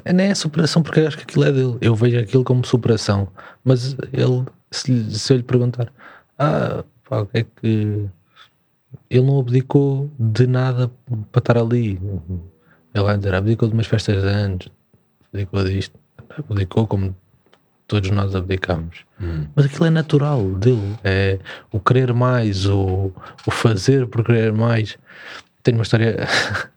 É, nem é superação porque eu acho que aquilo é dele. Eu vejo aquilo como superação. Mas ele, se, se eu lhe perguntar, ah, pá, o que é que ele não abdicou de nada para estar ali. Ele vai dizer, abdicou de umas festas de anos, abdicou disto, abdicou como todos nós abdicamos. Hum. Mas aquilo é natural dele. É o querer mais, o, o fazer por querer mais. Tenho uma história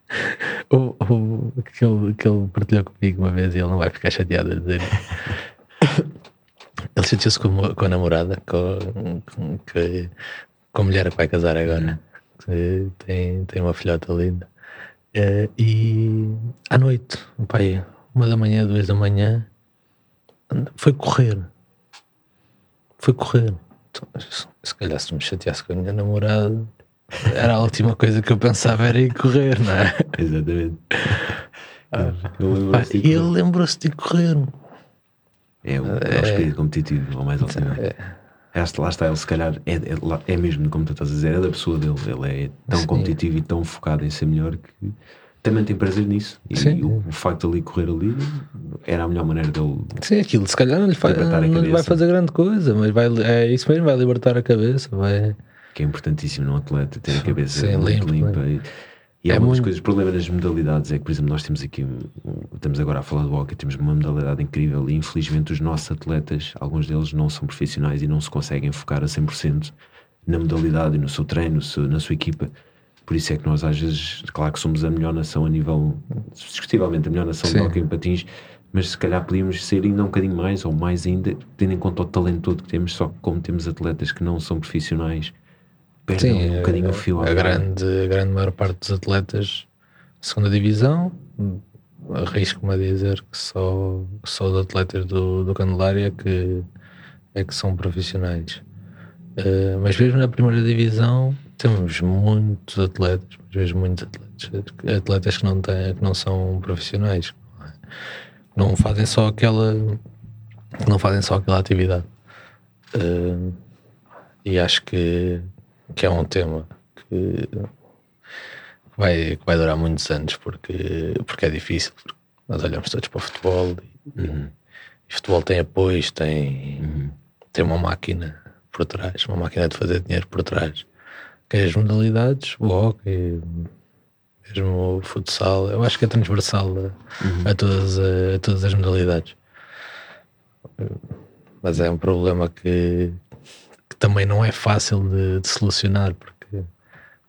o, o, que, ele, que ele partilhou comigo uma vez e ele não vai ficar chateado a dizer. ele chateou-se com, com, a namorada, com, com, com a mulher que vai casar agora. Que tem, tem uma filhota linda. Uh, e à noite, pai, uma da manhã, duas da manhã, foi correr. Foi correr. Então, se calhar se me chateasse com a minha namorada, era a última coisa que eu pensava era ir correr, não é? Exatamente. Ah, e ele lembrou-se de correr. É o, é, o espírito competitivo, ou mais altamente. É, este, lá está, ele se calhar é, é, é, mesmo como tu estás a dizer, é da pessoa dele. Ele é tão Sim. competitivo e tão focado em ser melhor que também tem prazer nisso. E, e o, o, facto de ali correr ali era a melhor maneira dele. Sim, aquilo se calhar não lhe, faz, não lhe vai fazer grande coisa, mas vai, é isso mesmo, vai libertar a cabeça. Vai... Que é importantíssimo num atleta ter a cabeça Sim, limpa. limpa e, e é uma muito... das coisas, o problema das modalidades é que, por exemplo, nós temos aqui, estamos agora a falar do hockey, temos uma modalidade incrível e infelizmente os nossos atletas, alguns deles não são profissionais e não se conseguem focar a 100% na modalidade e no seu treino, na sua equipa. Por isso é que nós às vezes, claro que somos a melhor nação a nível, discutivelmente a melhor nação Sim. de hockey em patins, mas se calhar podíamos ser ainda um bocadinho mais ou mais ainda, tendo em conta o talento todo que temos, só que como temos atletas que não são profissionais perdem Sim, um bocadinho o fio. A grande, a grande maior parte dos atletas segunda divisão, arrisco-me a dizer que só, só os atletas do, do Candelária que é que são profissionais. Uh, mas mesmo na primeira divisão temos muitos atletas, mas mesmo muitos atletas, atletas que não têm, que não são profissionais, não fazem só aquela, não fazem só aquela atividade. Uh, e acho que que é um tema que vai, que vai durar muitos anos porque, porque é difícil. Nós olhamos todos para o futebol e, uhum. e futebol tem apoios, tem, uhum. tem uma máquina por trás, uma máquina de fazer dinheiro por trás. Que é as modalidades, o hockey, mesmo o futsal, eu acho que é transversal a, uhum. a, todas, a, a todas as modalidades. Mas é um problema que também não é fácil de, de solucionar, porque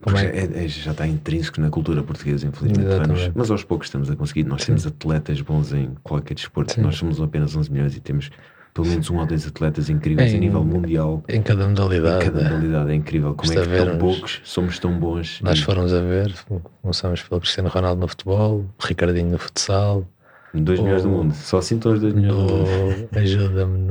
como é? É, é, já está intrínseco na cultura portuguesa, infelizmente. Vamos, mas aos poucos estamos a conseguir. Nós Sim. temos atletas bons em qualquer desporto. Sim. Nós somos apenas 11 milhões e temos pelo menos um ou dois atletas incríveis em, a nível mundial. Em cada modalidade. Em cada modalidade é incrível. Como é que tão poucos somos tão bons. Nós e... fomos a ver, começamos pelo Cristiano Ronaldo no futebol, Ricardinho no futsal. Dois milhões do mundo, só assim todos dois milhões do mundo. Ajuda-me,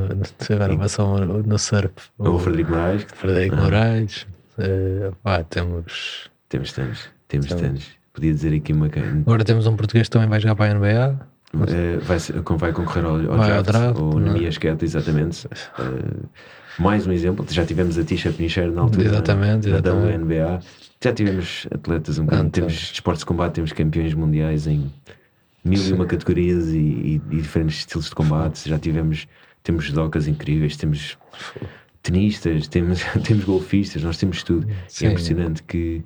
agora passou no, no surf. O, o Frederico Moraes. Frederico ah. Moraes. Uh, pá, temos. Temos tantos, temos tantos. Podia dizer aqui uma. Agora temos um português que também vai jogar para a NBA. Uh, vai, ser, vai concorrer ao, ao vai draft, ao draft, o Nemias Queta, exatamente. Uh, mais um exemplo, já tivemos a Tisha Pincher na altura exatamente, na, na WNBA. Já tivemos atletas um bocadinho, temos esportes de combate, temos campeões mundiais em mil e uma categorias e, e, e, diferentes estilos de combate. Já tivemos, temos docas incríveis, temos tenistas, temos, temos golfistas, nós temos tudo. Sim. É impressionante que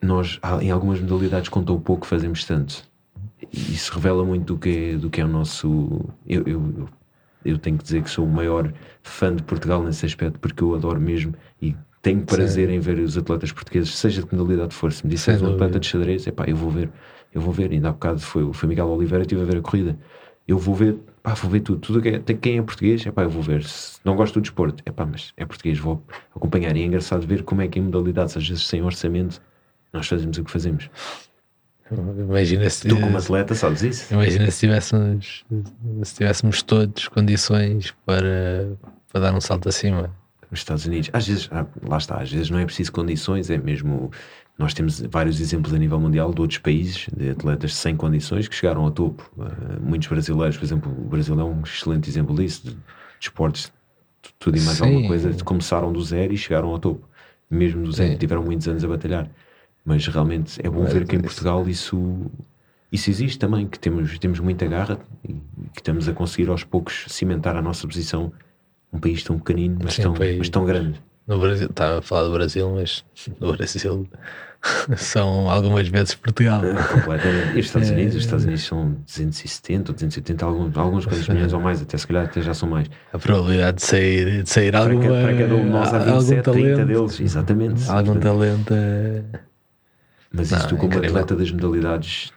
nós, em algumas modalidades, com tão pouco, fazemos tanto. Isso revela muito do que é, do que é o nosso. Eu, eu, eu tenho que dizer que sou o maior fã de Portugal nesse aspecto, porque eu adoro mesmo e tenho prazer Sim. em ver os atletas portugueses, seja de que modalidade for. Se me disseres um atleta de xadrez, é pá, eu vou ver, eu vou ver. Ainda há bocado foi, foi Miguel Oliveira, estive a ver a corrida. Eu vou ver pá, vou ver tudo, tudo que é, quem é português, é pá, eu vou ver. Se não gosto do desporto, é pá, mas é português, vou acompanhar. E é engraçado ver como é que em modalidades, às vezes sem orçamento, nós fazemos o que fazemos. Imagina se. Tu, como atleta, sabes isso? Imagina se tivéssemos, se tivéssemos todos condições para, para dar um salto acima. Os Estados Unidos, às vezes, lá está, às vezes não é preciso condições, é mesmo nós temos vários exemplos a nível mundial de outros países, de atletas sem condições que chegaram ao topo. Uh, muitos brasileiros, por exemplo, o Brasil é um excelente exemplo disso, de, de esportes, tudo e mais Sim. alguma coisa, começaram do zero e chegaram ao topo. Mesmo do zero, Sim. tiveram muitos anos a batalhar. Mas realmente é bom Mas, ver que em Portugal isso, isso existe também, que temos, temos muita garra e que estamos a conseguir aos poucos cimentar a nossa posição. Um país tão pequenino, mas, Sim, tão, país... mas tão grande. No Brasil, estava a falar do Brasil, mas no Brasil são algumas vezes Portugal. É, completamente. E os Estados Unidos, é, os Estados Unidos são 270 ou 280, alguns, alguns quantos milhões ou mais, até se calhar até já são mais. A probabilidade de sair, de sair para alguma, cada, para cada um de nós há 27, algum 30 talento, deles, exatamente. Algum talento é... Mas isto tu, como incrível. atleta das modalidades,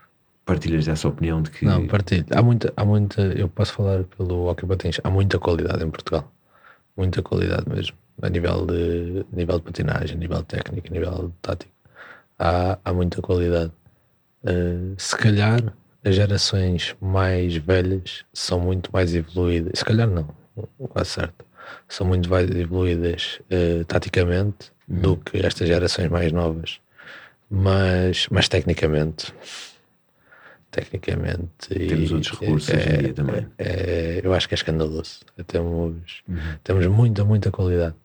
partilhas dessa opinião de que. Não, partilho. Há muita, há muita, eu posso falar pelo Hockey Patins, há muita qualidade em Portugal. Muita qualidade mesmo a nível de, a nível de patinagem, a nível técnico, a nível tático. Há, há muita qualidade. Uh, se calhar as gerações mais velhas são muito mais evoluídas. Se calhar não, quase certo. São muito mais evoluídas uh, taticamente do que estas gerações mais novas. Mas, mas tecnicamente tecnicamente. Temos e, outros recursos é, hoje em dia também. É, é, eu acho que é escandaloso. Temos, uhum. temos muita, muita qualidade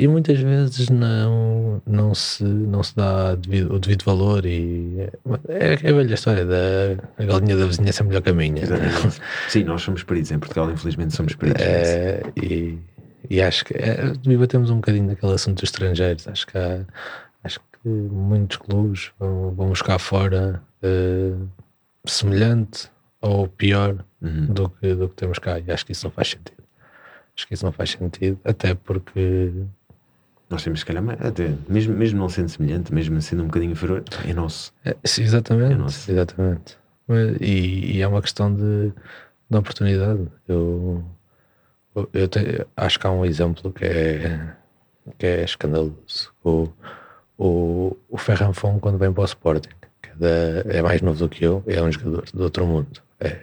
e muitas vezes não, não, se, não se dá devido, o devido valor e é, é a velha história da a galinha da vizinhança é melhor que a minha. Sim, nós somos peritos, em Portugal infelizmente somos peritos. É, e, e acho que é, debatemos um bocadinho naquele assunto dos estrangeiros, acho que há, acho que muitos clubes vão, vão buscar fora uh, semelhante ou pior uhum. do, que, do que temos cá e acho que isso não faz sentido. Acho que isso não faz sentido, até porque nós temos, se calhar, até, mesmo, mesmo não sendo semelhante, mesmo sendo um bocadinho inferior, é nosso. É, sim, exatamente. É nosso. Exatamente. E, e, é uma questão de, de oportunidade. Eu, eu te, acho que há um exemplo que é, que é escandaloso. O, o, o Ferran Fon, quando vem para o Sporting, da, é mais novo do que eu, é um jogador do outro mundo. É,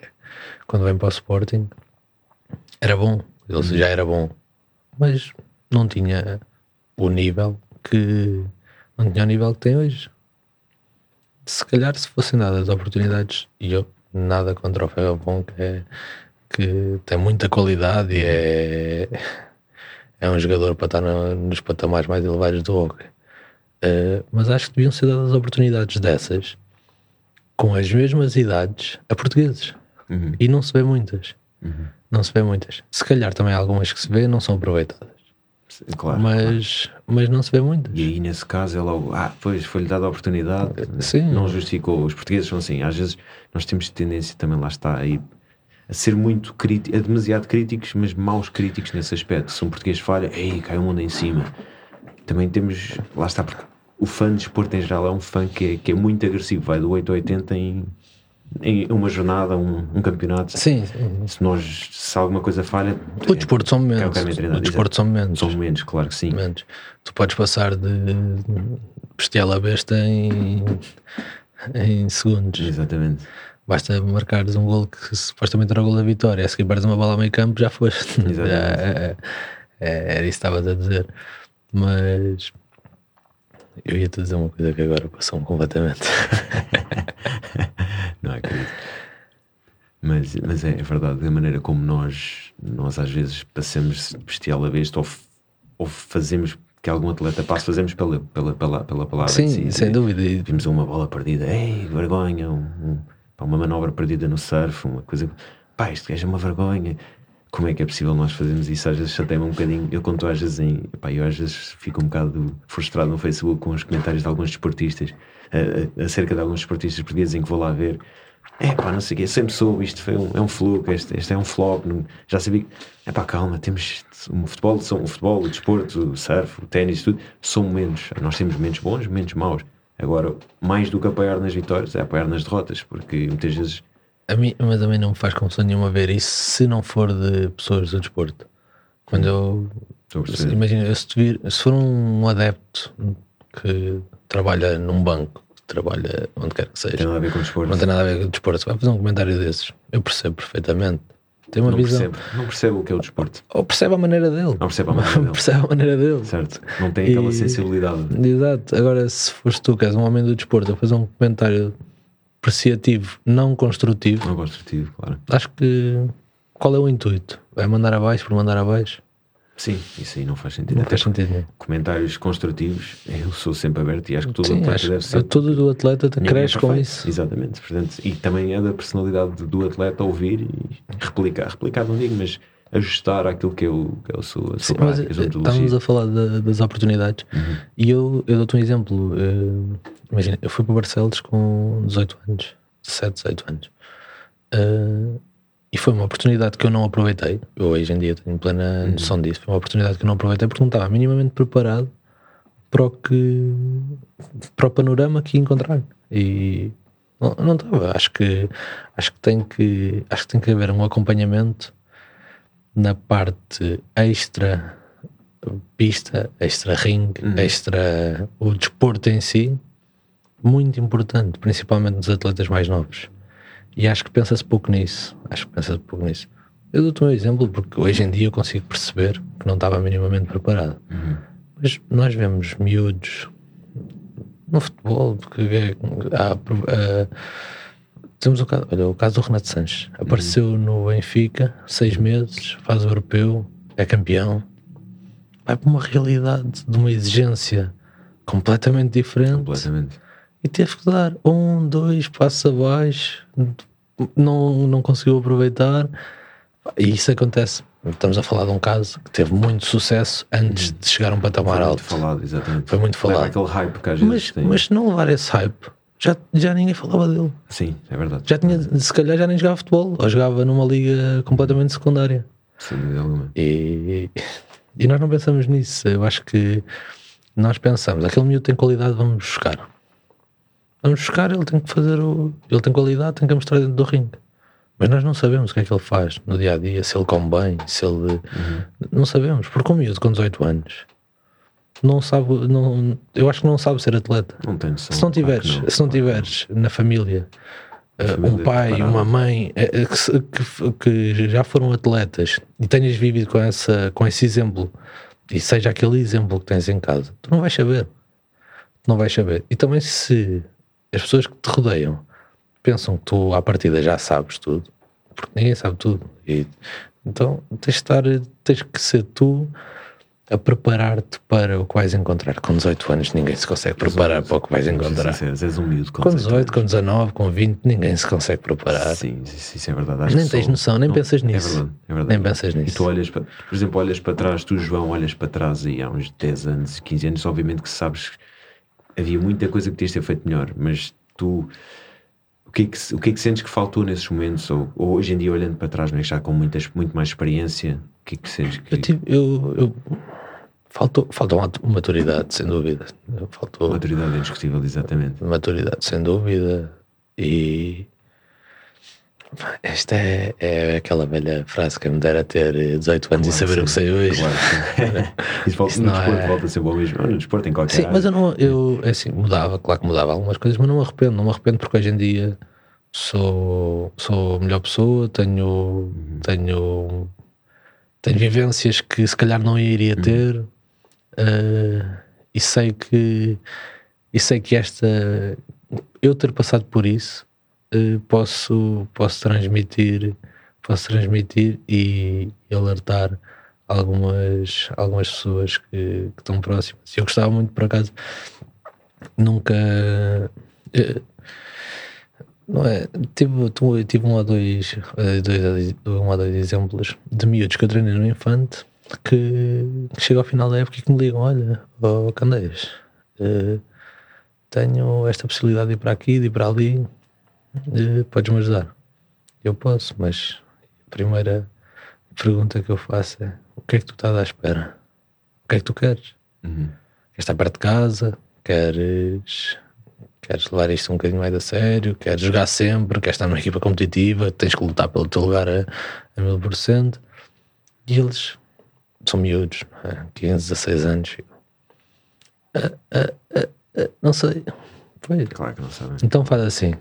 quando vem para o Sporting, era bom, ele uhum. já era bom, mas não tinha o nível que não tinha o nível que tem hoje. Se calhar se fossem dadas oportunidades, e eu nada contra o Ferrabon que, é, que tem muita qualidade e é, é um jogador para estar no, nos patamares mais elevados do hockey. Uh, mas acho que deviam ser dadas oportunidades dessas com as mesmas idades a portugueses. Uhum. E não se vê muitas. Uhum. Não se vê muitas. Se calhar também algumas que se vê não são aproveitadas. Claro, mas, claro. mas não se vê muitas. E aí, nesse caso, é logo, ah, pois foi-lhe dada a oportunidade, Sim. não justificou. Os portugueses são assim, às vezes nós temos tendência também, lá está, aí, a ser muito críticos, demasiado críticos, mas maus críticos nesse aspecto. Se um português falha, ei, cai o mundo em cima. Também temos, lá está, porque o fã de esporte em geral é um fã que é, que é muito agressivo, vai do 8 a 80 em em uma jornada, um, um campeonato. Sim, Se nós, se alguma coisa falha. O desporto são momentos. O desporto são momentos. São momentos, claro que sim. Momentos. Tu podes passar de bestial a besta em, em segundos. Exatamente. Basta marcares um gol que supostamente era o gol da vitória, seguir perdes uma bola ao meio campo, já foste. Exatamente. É, é, é, era isso que estavas a dizer. Mas eu ia-te dizer uma coisa que agora passou-me completamente. não acredito. Mas, mas é, é, verdade, a maneira como nós, nós às vezes passamos bestial a besta ou, ou fazemos que algum atleta passe, fazemos pela, pela, pela, pela palavra. Sim, si, sem dúvida. Vimos uma bola perdida, ei, vergonha, um, um, uma manobra perdida no surf, uma coisa. Pá, isto é uma vergonha. Como é que é possível nós fazermos isso? Às vezes chateia-me um bocadinho. Eu conto às vezes em. Pá, eu às vezes fico um bocado frustrado no Facebook com os comentários de alguns desportistas, acerca de alguns desportistas portugueses em que vou lá ver é pá, não sei o quê, sempre soube, isto foi um, é um fluke, este, este é um flop, não, já sabia é pá, calma, temos um futebol, são, o futebol, o desporto, o surf, o ténis, tudo, são momentos, nós temos momentos bons, momentos maus. Agora, mais do que apoiar nas vitórias, é apoiar nas derrotas, porque muitas vezes. A mim, mas a mim não me faz confusão nenhuma ver isso se não for de pessoas do desporto. Quando eu. Imagina, se, se for um adepto que trabalha num banco trabalha onde quer que seja. Tem nada a ver com o desporto. Não tem nada a ver com o desporto. Vai fazer um comentário desses. Eu percebo perfeitamente. Tem uma não visão. Percebe, não percebe o que é o desporto. Ou percebe a maneira dele. Não percebe a maneira dele. percebe a maneira dele. Certo. Não tem aquela e, sensibilidade. Exato. Agora, se fores tu, que és um homem do desporto, a fazer um comentário apreciativo, não construtivo. Não construtivo, claro. Acho que. Qual é o intuito? É mandar abaixo por mandar abaixo? Sim, isso aí não faz sentido. Não faz sentido. Comentários construtivos, eu sou sempre aberto e acho que todo Sim, atleta deve ser. Todo do atleta cresce com isso. Exatamente. Portanto, e também é da personalidade do atleta ouvir e replicar. Replicar não digo, mas ajustar aquilo que é o, que é o seu, a sua Sim, prática, mas, a Estamos a falar das oportunidades uhum. e eu, eu dou-te um exemplo. Uh, imagina, eu fui para Barcelos com 18 anos, 17, 18 anos. Uh, e foi uma oportunidade que eu não aproveitei. Eu hoje em dia tenho plena uhum. noção disso. Foi uma oportunidade que eu não aproveitei porque não estava minimamente preparado para o que para o panorama que ia encontrar. E não, não estava. Acho que acho que tem que acho que tem que haver um acompanhamento na parte extra pista, extra ring, uhum. extra o desporto em si, muito importante, principalmente nos atletas mais novos. E acho que pensa-se pouco nisso. Acho que pensa-se pouco nisso. Eu dou-te um exemplo porque hoje em dia eu consigo perceber que não estava minimamente preparado. Uhum. Mas nós vemos miúdos no futebol que é, há, uh, temos o caso, olha, o caso do Renato Sanches. Apareceu uhum. no Benfica, seis meses, faz o europeu, é campeão. Vai para uma realidade de uma exigência completamente diferente. Completamente e teve que dar um, dois passos abaixo, não, não conseguiu aproveitar. E isso acontece. Estamos a falar de um caso que teve muito sucesso antes de chegar a um patamar alto. Foi muito falado, exatamente. Foi muito falado. Leva aquele hype que às vezes mas, tem. mas se não levar esse hype, já, já ninguém falava dele. Sim, é verdade. Já tinha, se calhar já nem jogava futebol, ou jogava numa liga completamente secundária. Dúvida alguma. E, e nós não pensamos nisso. Eu acho que nós pensamos, aquele miúdo tem qualidade, vamos buscar. Vamos buscar, ele tem que fazer o. Ele tem qualidade, tem que mostrar dentro do ringue. Mas nós não sabemos o que é que ele faz no dia a dia, se ele come bem, se ele. Uhum. Não sabemos, porque um miúdo com 18 anos não sabe. Não, eu acho que não sabe ser atleta. Não tem Se não tiveres, não, se não tiveres na família, uh, um pai, uma mãe uh, que, que, que, já foram atletas e tenhas vivido com, essa, com esse exemplo e seja aquele exemplo que tens em casa, tu não vais saber. Tu não vais saber. E também se as pessoas que te rodeiam pensam que tu à partida já sabes tudo, porque ninguém sabe tudo. E, então tens de estar, tens que ser tu a preparar-te para o que vais encontrar. Com 18 anos ninguém se consegue preparar para o que vais encontrar. Sincero, és um miúdo com, com 18, com 19, com 20, ninguém se consegue preparar. Sim, isso, isso é verdade. Acho nem tens noção, nem não, pensas nisso. É verdade, é verdade. Nem pensas nisso. E tu olhas, para, por exemplo, olhas para trás, tu, João, olhas para trás e há uns 10 anos, 15 anos, obviamente que sabes que havia muita coisa que podias ter feito melhor, mas tu o que, é que, o que é que sentes que faltou nesses momentos? Ou, ou hoje em dia, olhando para trás, não é? já com muitas, muito mais experiência, que é que sentes que. Eu, tive, eu, eu Faltou, faltou maturidade, sem dúvida. Faltou maturidade é indiscutível, exatamente. Maturidade, sem dúvida. E esta é, é aquela velha frase que me dera ter 18 anos claro, e saber sim. o que sei hoje. Claro, Isso, volta, no desporto é... volta sempre ao mesmo. No desporto, em qualquer Sim, área. mas eu não, eu, é assim, mudava, claro que mudava algumas coisas, mas não me arrependo. Não me arrependo porque hoje em dia sou, sou a melhor pessoa, tenho, uhum. tenho, tenho vivências que se calhar não iria uhum. ter. Uh, e sei que e sei que esta eu ter passado por isso uh, posso posso transmitir posso transmitir e, e alertar algumas algumas pessoas que, que, estão próximas eu gostava muito por acaso nunca uh, não é? Tive, tive um ou dois, dois, um ou dois exemplos de miúdos que eu treinei no Infante que chega ao final da época e que me ligam: Olha, oh, Candeias, uh, tenho esta possibilidade de ir para aqui, de ir para ali, uh, podes-me ajudar? Eu posso, mas a primeira pergunta que eu faço é: O que é que tu estás à espera? O que é que tu queres? Uhum. Queres estar perto de casa? Queres queres levar isto um bocadinho mais a sério, queres jogar sempre, queres estar numa equipa competitiva, tens que lutar pelo teu lugar a, a mil por cento. E eles são miúdos, é? 15, 16 anos. Uh, uh, uh, não sei. Foi. Claro que não sabem. Então faz assim: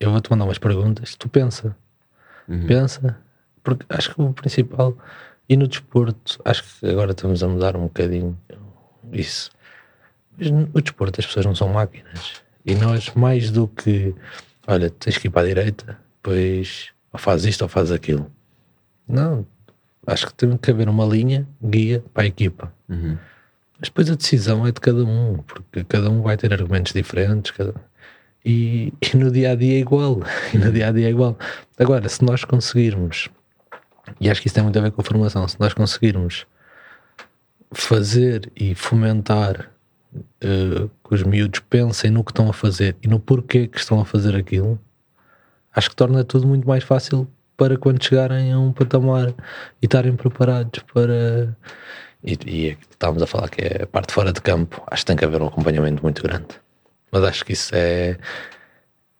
eu vou-te mandar umas perguntas, tu pensa. Uhum. Pensa, porque acho que o principal, e no desporto, acho que agora estamos a mudar um bocadinho isso. Mas no desporto as pessoas não são máquinas. E nós, mais do que, olha, tens que ir para a direita, pois ou faz isto ou faz aquilo. Não, acho que tem que haver uma linha guia para a equipa. Uhum. Mas depois a decisão é de cada um, porque cada um vai ter argumentos diferentes. Cada... E, e, no dia a dia é igual. E no dia a dia é igual. Agora, se nós conseguirmos, e acho que isso tem muito a ver com a formação, se nós conseguirmos fazer e fomentar uh, que os miúdos pensem no que estão a fazer e no porquê que estão a fazer aquilo, acho que torna tudo muito mais fácil para quando chegarem a um patamar e estarem preparados para. E, e estávamos a falar que é a parte fora de campo, acho que tem que haver um acompanhamento muito grande. Mas acho que isso é.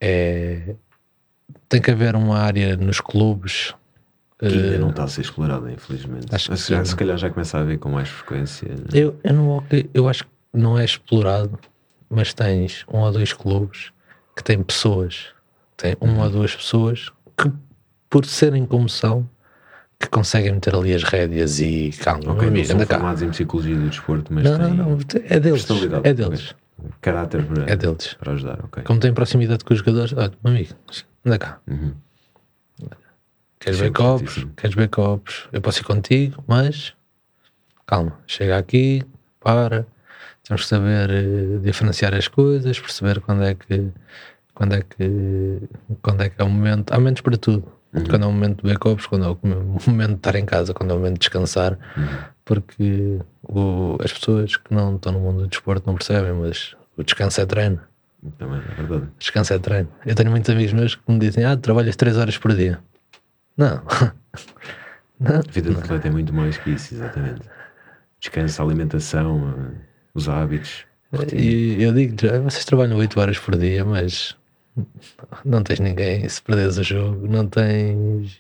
é tem que haver uma área nos clubes que ainda uh, não está a ser explorada, infelizmente. Acho que já, se calhar já começa a ver com mais frequência. Eu, eu, não, eu acho que não é explorado, mas tens um ou dois clubes que têm pessoas, tem uma uhum. ou duas pessoas que por serem como são, que conseguem meter ali as rédeas e calma, okay, amigo, não são formados em psicologia do desporto, mas não, não, não, é deles, é deles. Caráter para, é deles. para ajudar, ok. Como tem proximidade com os jogadores, olha, meu amigo, anda cá. Uhum. Queres ver copos? Queres ver copos? Eu posso ir contigo, mas calma, chega aqui, para, temos que saber uh, diferenciar as coisas, perceber quando é que quando é que quando é que é o momento, há momentos para tudo Uhum. Quando é o momento de backups, quando é o momento de estar em casa, quando é o momento de descansar, uhum. porque o, as pessoas que não estão no mundo do desporto não percebem, mas o descanso é treino. Também é verdade. Descanso é treino. Eu tenho muitos amigos meus que me dizem: Ah, trabalhas 3 horas por dia. Não. não. A vida do atleta é muito mais que isso, exatamente. Descanso, alimentação, os hábitos. E eu digo: vocês trabalham 8 horas por dia, mas não tens ninguém. Se perdes o jogo, não tens.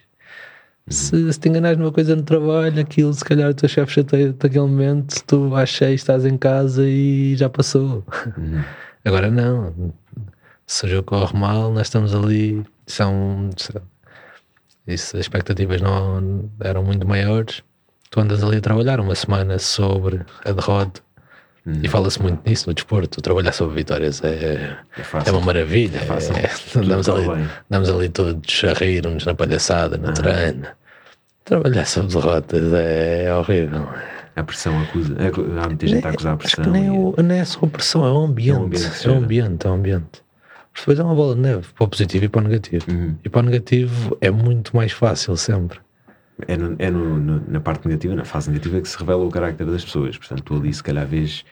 Se, se te enganares numa coisa no trabalho, aquilo se calhar o teu chefe chateia naquele momento, tu vais cheio, estás em casa e já passou. Uhum. Agora não. Se o jogo corre mal, nós estamos ali. São. Isso, as expectativas não eram muito maiores. Tu andas ali a trabalhar uma semana sobre a derrota Hum. E fala-se muito nisso no desporto. Trabalhar sobre vitórias é, é, é uma maravilha. É fácil. É, andamos, ali, andamos ali todos a rir-nos na palhaçada, no ah. treino. Trabalhar sobre derrotas é, horrível. A pressão acusa. É, há muita gente a acusar a pressão. Acho que nem, é, nem é só a pressão, é o ambiente. É o ambiente, é o ambiente. É o ambiente. Depois é uma bola de neve para o positivo e para o negativo. Uhum. E para o negativo é muito mais fácil sempre. É, no, é no, no, na parte negativa, na fase negativa, que se revela o carácter das pessoas. Portanto, tu ali, se calhar, vês,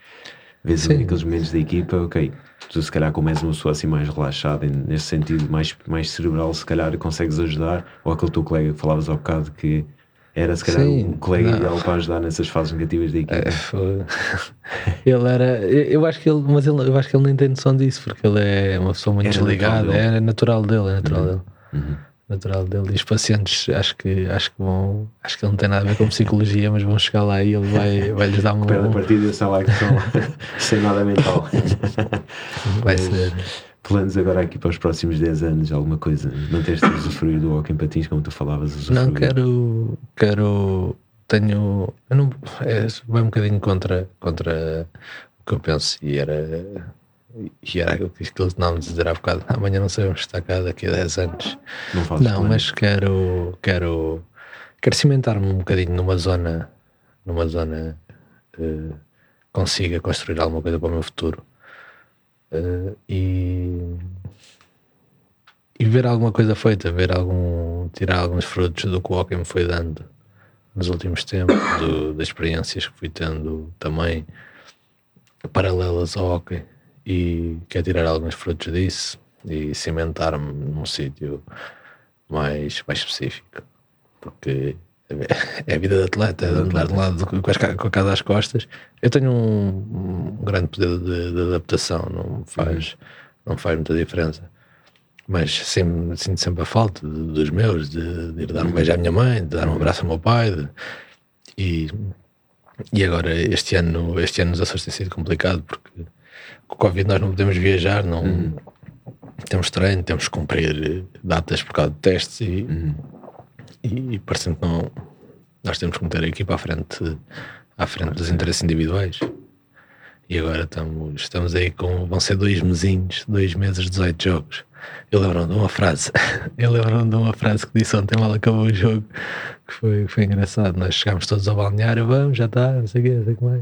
vês aqueles momentos da equipa, ok, tu, se calhar, como és uma pessoa assim mais relaxada, nesse sentido, mais, mais cerebral, se calhar consegues ajudar. Ou aquele teu colega que falavas ao bocado que era se calhar Sim, um colega não. ideal para ajudar nessas fases negativas da equipe. É, ele era, eu acho que ele, mas ele, eu acho que ele nem tem noção disso, porque ele é uma pessoa muito desligada, é natural dele, é natural uhum. dele. Uhum. Natural dele. E os pacientes acho que acho que vão, acho que ele não tem nada a ver com psicologia, mas vão chegar lá e ele vai, vai lhes dar uma. Perde a partida e lá que estão sem nada mental. Vai ser planos agora aqui para os próximos 10 anos, alguma coisa? Manteste a usufruir do em patins, como tu falavas? Usufruir? Não, quero, quero, tenho, eu não, é, vai um bocadinho contra, contra o que eu penso e era, e era aquilo que estávamos a dizer há bocado, amanhã não sabemos estar cá daqui a 10 anos. Não, não mas quero, quero, quero cimentar-me um bocadinho numa zona, numa zona que consiga construir alguma coisa para o meu futuro. Uh, e, e ver alguma coisa feita, ver algum, tirar alguns frutos do que o hockey me foi dando nos últimos tempos, do, das experiências que fui tendo também paralelas ao hockey e quer tirar alguns frutos disso e cimentar-me num sítio mais, mais específico porque é a vida de atleta, é andar de lado com, as, com a casa às costas. Eu tenho um, um grande poder de, de, adaptação, não faz, uhum. não faz muita diferença. Mas sempre, sinto sempre a falta de, dos meus, de, de, ir dar um beijo à minha mãe, de dar um abraço ao meu pai. De, e, e agora, este ano, este ano nos Açores tem sido complicado porque com o Covid nós não podemos viajar, não uhum. temos treino, temos que cumprir datas por causa de testes e. Uhum e, e parecendo que não. Nós temos que meter a equipa à frente, à frente dos interesses individuais. E agora estamos, estamos aí com. Vão ser dois mesinhos, dois meses, 18 jogos. Eu lembro de uma frase. Eu lembro de uma frase que disse ontem mal acabou o jogo, que foi, foi engraçado. Nós chegámos todos ao balneário, vamos, já está, não sei o quê, não sei como é.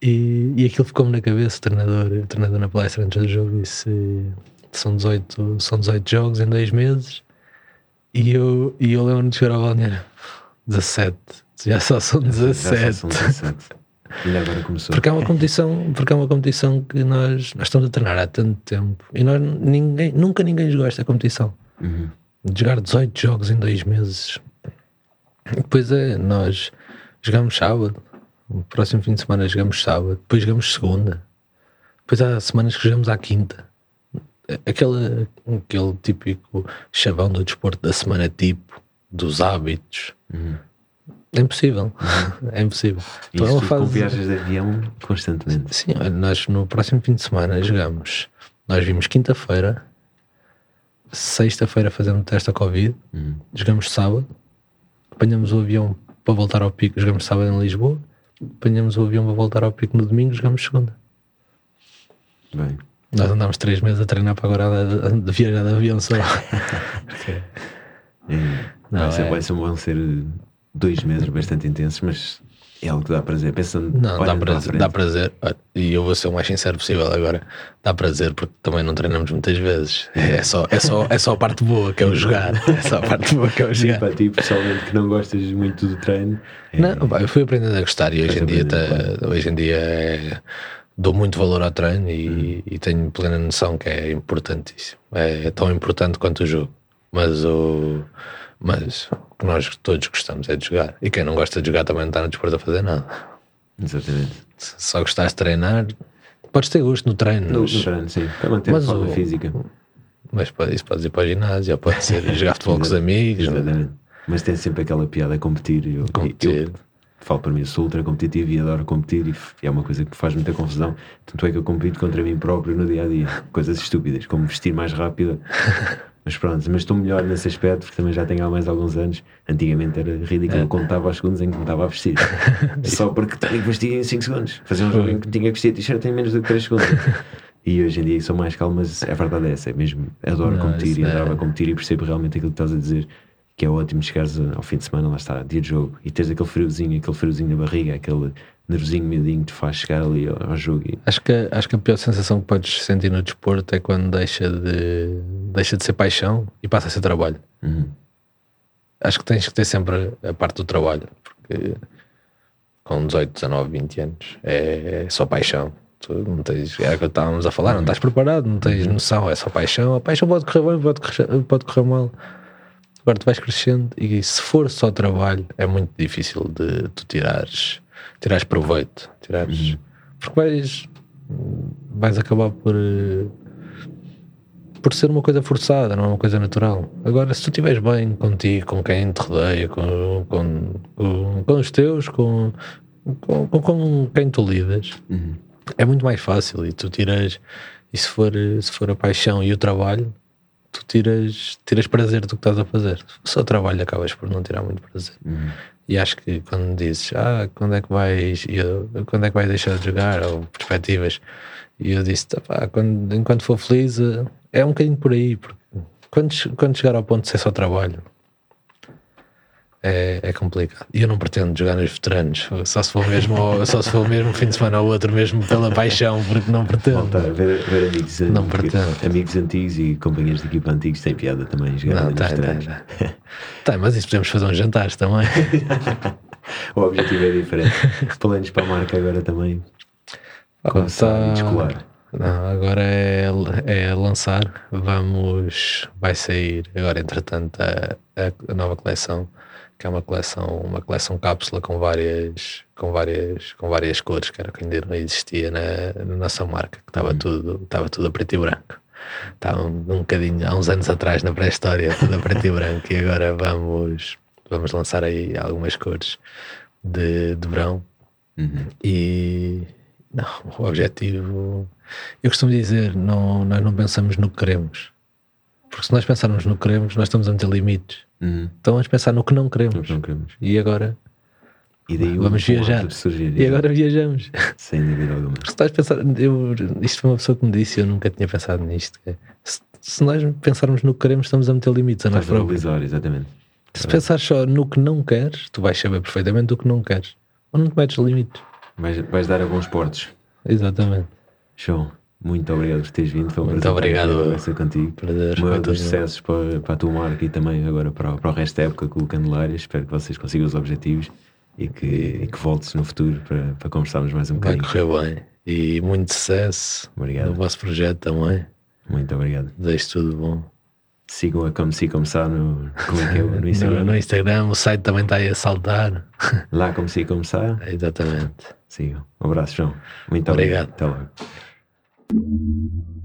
E, e aquilo ficou-me na cabeça. O treinador, o treinador na palestra antes do jogo disse: são 18, são 18 jogos em dois meses e eu, e eu lembro-me de chegar ao balneário 17, já só são 17. Já só são 17. E agora começou. Porque é uma competição, porque é uma competição que nós, nós estamos a treinar há tanto tempo e nós ninguém, nunca ninguém jogou esta competição. Uhum. De jogar 18 jogos em dois meses. Depois é, nós jogamos sábado, o próximo fim de semana jogamos sábado, depois jogamos segunda, depois há semanas que jogamos à quinta aquele, aquele típico chavão do desporto da semana tipo, dos hábitos. Uhum. É impossível. Uhum. É impossível. Então é uma fase... com viagens de avião constantemente. Sim, nós no próximo fim de semana jogamos. Nós vimos quinta-feira, sexta-feira fazemos teste a Covid, uhum. jogamos sábado, apanhamos o avião para voltar ao pico, jogamos sábado em Lisboa, apanhamos o avião para voltar ao pico no domingo, jogamos segunda. Bem. Nós andámos três meses a treinar para agora de, viajar de avião só. é. Não, vai, ser, é... vai ser, vão ser dois meses bastante intensos, mas é algo que dá prazer. Pensando, não, dá prazer, dá prazer. E eu vou ser o mais sincero possível agora. Dá prazer porque também não treinamos muitas vezes. É só, é só, é só a parte boa que é o jogar. É só a parte boa que é o jogar. Sim, para ti, pessoalmente, que não gostas muito do treino. É... Não, eu fui aprendendo a gostar e hoje em, dia, tá, hoje em dia é dou muito valor ao treino e, hum. e, tenho plena noção que é importantíssimo. É, é, tão importante quanto o jogo. Mas o, mas o que nós todos gostamos é de jogar. E quem não gosta de jogar também não está no desporto a fazer nada. Exatamente. Se só gostares de treinar, podes ter gosto no treino. No, mas, no treino, sim. Para manter a forma o, física. Mas pode, isso pode ir para o ginásio, pode ser jogar futebol com os amigos. Exatamente. Mas tem sempre aquela piada a competir. Eu, competir. Eu, falo para mim, sou ultra competitivo e adoro competir e é uma coisa que faz muita confusão. Tanto é que eu compito contra mim próprio no dia a dia. Coisas estúpidas, como vestir mais rápido. Mas pronto, mas estou melhor nesse aspecto porque também já tenho há mais alguns anos. Antigamente era ridículo, eu contava os segundos em que me estava a vestir. Só porque tinha que vestir em 5 segundos. Fazia um jogo em que tinha que vestir t-shirt em menos do que 3 segundos. E hoje em dia sou mais calmo, mas a verdade é essa, é mesmo. Adoro Não, competir e adorava é... competir e percebo realmente aquilo que estás a dizer que é ótimo chegares ao fim de semana, lá está, dia de jogo, e tens aquele friozinho, aquele friozinho na barriga, aquele nervosinho medinho te faz chegar ali ao, ao jogo. E... Acho, que, acho que a pior sensação que podes sentir no desporto é quando deixa de, deixa de ser paixão e passa a ser trabalho. Uhum. Acho que tens que ter sempre a parte do trabalho, porque com 18, 19, 20 anos é, é só paixão. Tu não tens, é o que estávamos a falar, não estás preparado, não tens uhum. noção, é só paixão. A paixão pode correr bem, pode correr, pode correr mal. Agora tu vais crescendo e se for só trabalho, é muito difícil de tu tirares, tirares proveito. Tirares, uhum. Porque vais, vais acabar por, por ser uma coisa forçada, não é uma coisa natural. Agora, se tu estiveres bem contigo, com quem te rodeia, com, com, com, com os teus, com, com, com quem tu lidas, uhum. é muito mais fácil e tu tiras. E se for, se for a paixão e o trabalho, tu tiras, tiras prazer do que estás a fazer. Só trabalho acabas por não tirar muito prazer. Uhum. E acho que quando dizes, ah, quando é que vais, eu, quando é que vais deixar de jogar, ou perspectivas, e eu disse, pá, quando, enquanto for feliz, eh, é um bocadinho por aí, porque quando, quando chegar ao ponto de ser só trabalho, é, é complicado. E eu não pretendo jogar nos veteranos, só se for mesmo, só se for mesmo fim de semana ou outro, mesmo pela paixão, porque não pretendo. Voltar ver, ver amigos, não pretendo. amigos antigos e companheiros de equipa antigos tem piada também jogar não, nos tem, veteranos. Tem, tem. tem, mas isso podemos fazer uns jantares também. o objetivo é diferente. Planos para a marca agora também. Começar tá... a. Não, agora é, é lançar. Vamos. Vai sair agora, entretanto, a, a nova coleção que é uma coleção, uma coleção cápsula com várias, com várias, com várias cores, que era que ainda não existia na, na nossa marca, que estava uhum. tudo, estava tudo a preto e branco. Estava um, um bocadinho há uns anos atrás na pré-história, tudo a preto e branco, e agora vamos, vamos lançar aí algumas cores de, de verão. Uhum. E não, o objetivo, eu costumo dizer, não, nós não pensamos no que queremos. Porque se nós pensarmos no que queremos, nós estamos a meter limites. Uhum. Então vamos pensar no que não queremos. No que não queremos. E agora e daí vamos viajar. Surgir, e agora viajamos. Sem dúvida alguma. Porque se estás a pensar, eu, isto foi uma pessoa que me disse, eu nunca tinha pensado nisto. É, se, se, nós pensarmos no que queremos, estamos a meter limites a nós próprios. exatamente. Se é pensares só no que não queres, tu vais saber perfeitamente o que não queres. Ou não te metes limites. Vais, vais dar alguns portos. Exatamente. Show. Muito obrigado por teres vindo. Foi um Muito obrigado. Ser contigo. Prazer. Muitos sucessos para, para a tua marca e também agora para, para o resto da época com o Candelário. Espero que vocês consigam os objetivos e que, e que voltes no futuro para, para conversarmos mais um bocadinho. Vai correr bem. E muito sucesso obrigado. no vosso projeto também. Muito obrigado. Desejo tudo bom. Sigam a Como Se Começar no, como é que é, no Instagram. no, no, Instagram, o site também está aí a saltar. Lá Como Se Começar. Exatamente. Sigam. Um abraço, João. Muito obrigado. obrigado. Até logo. Thank you.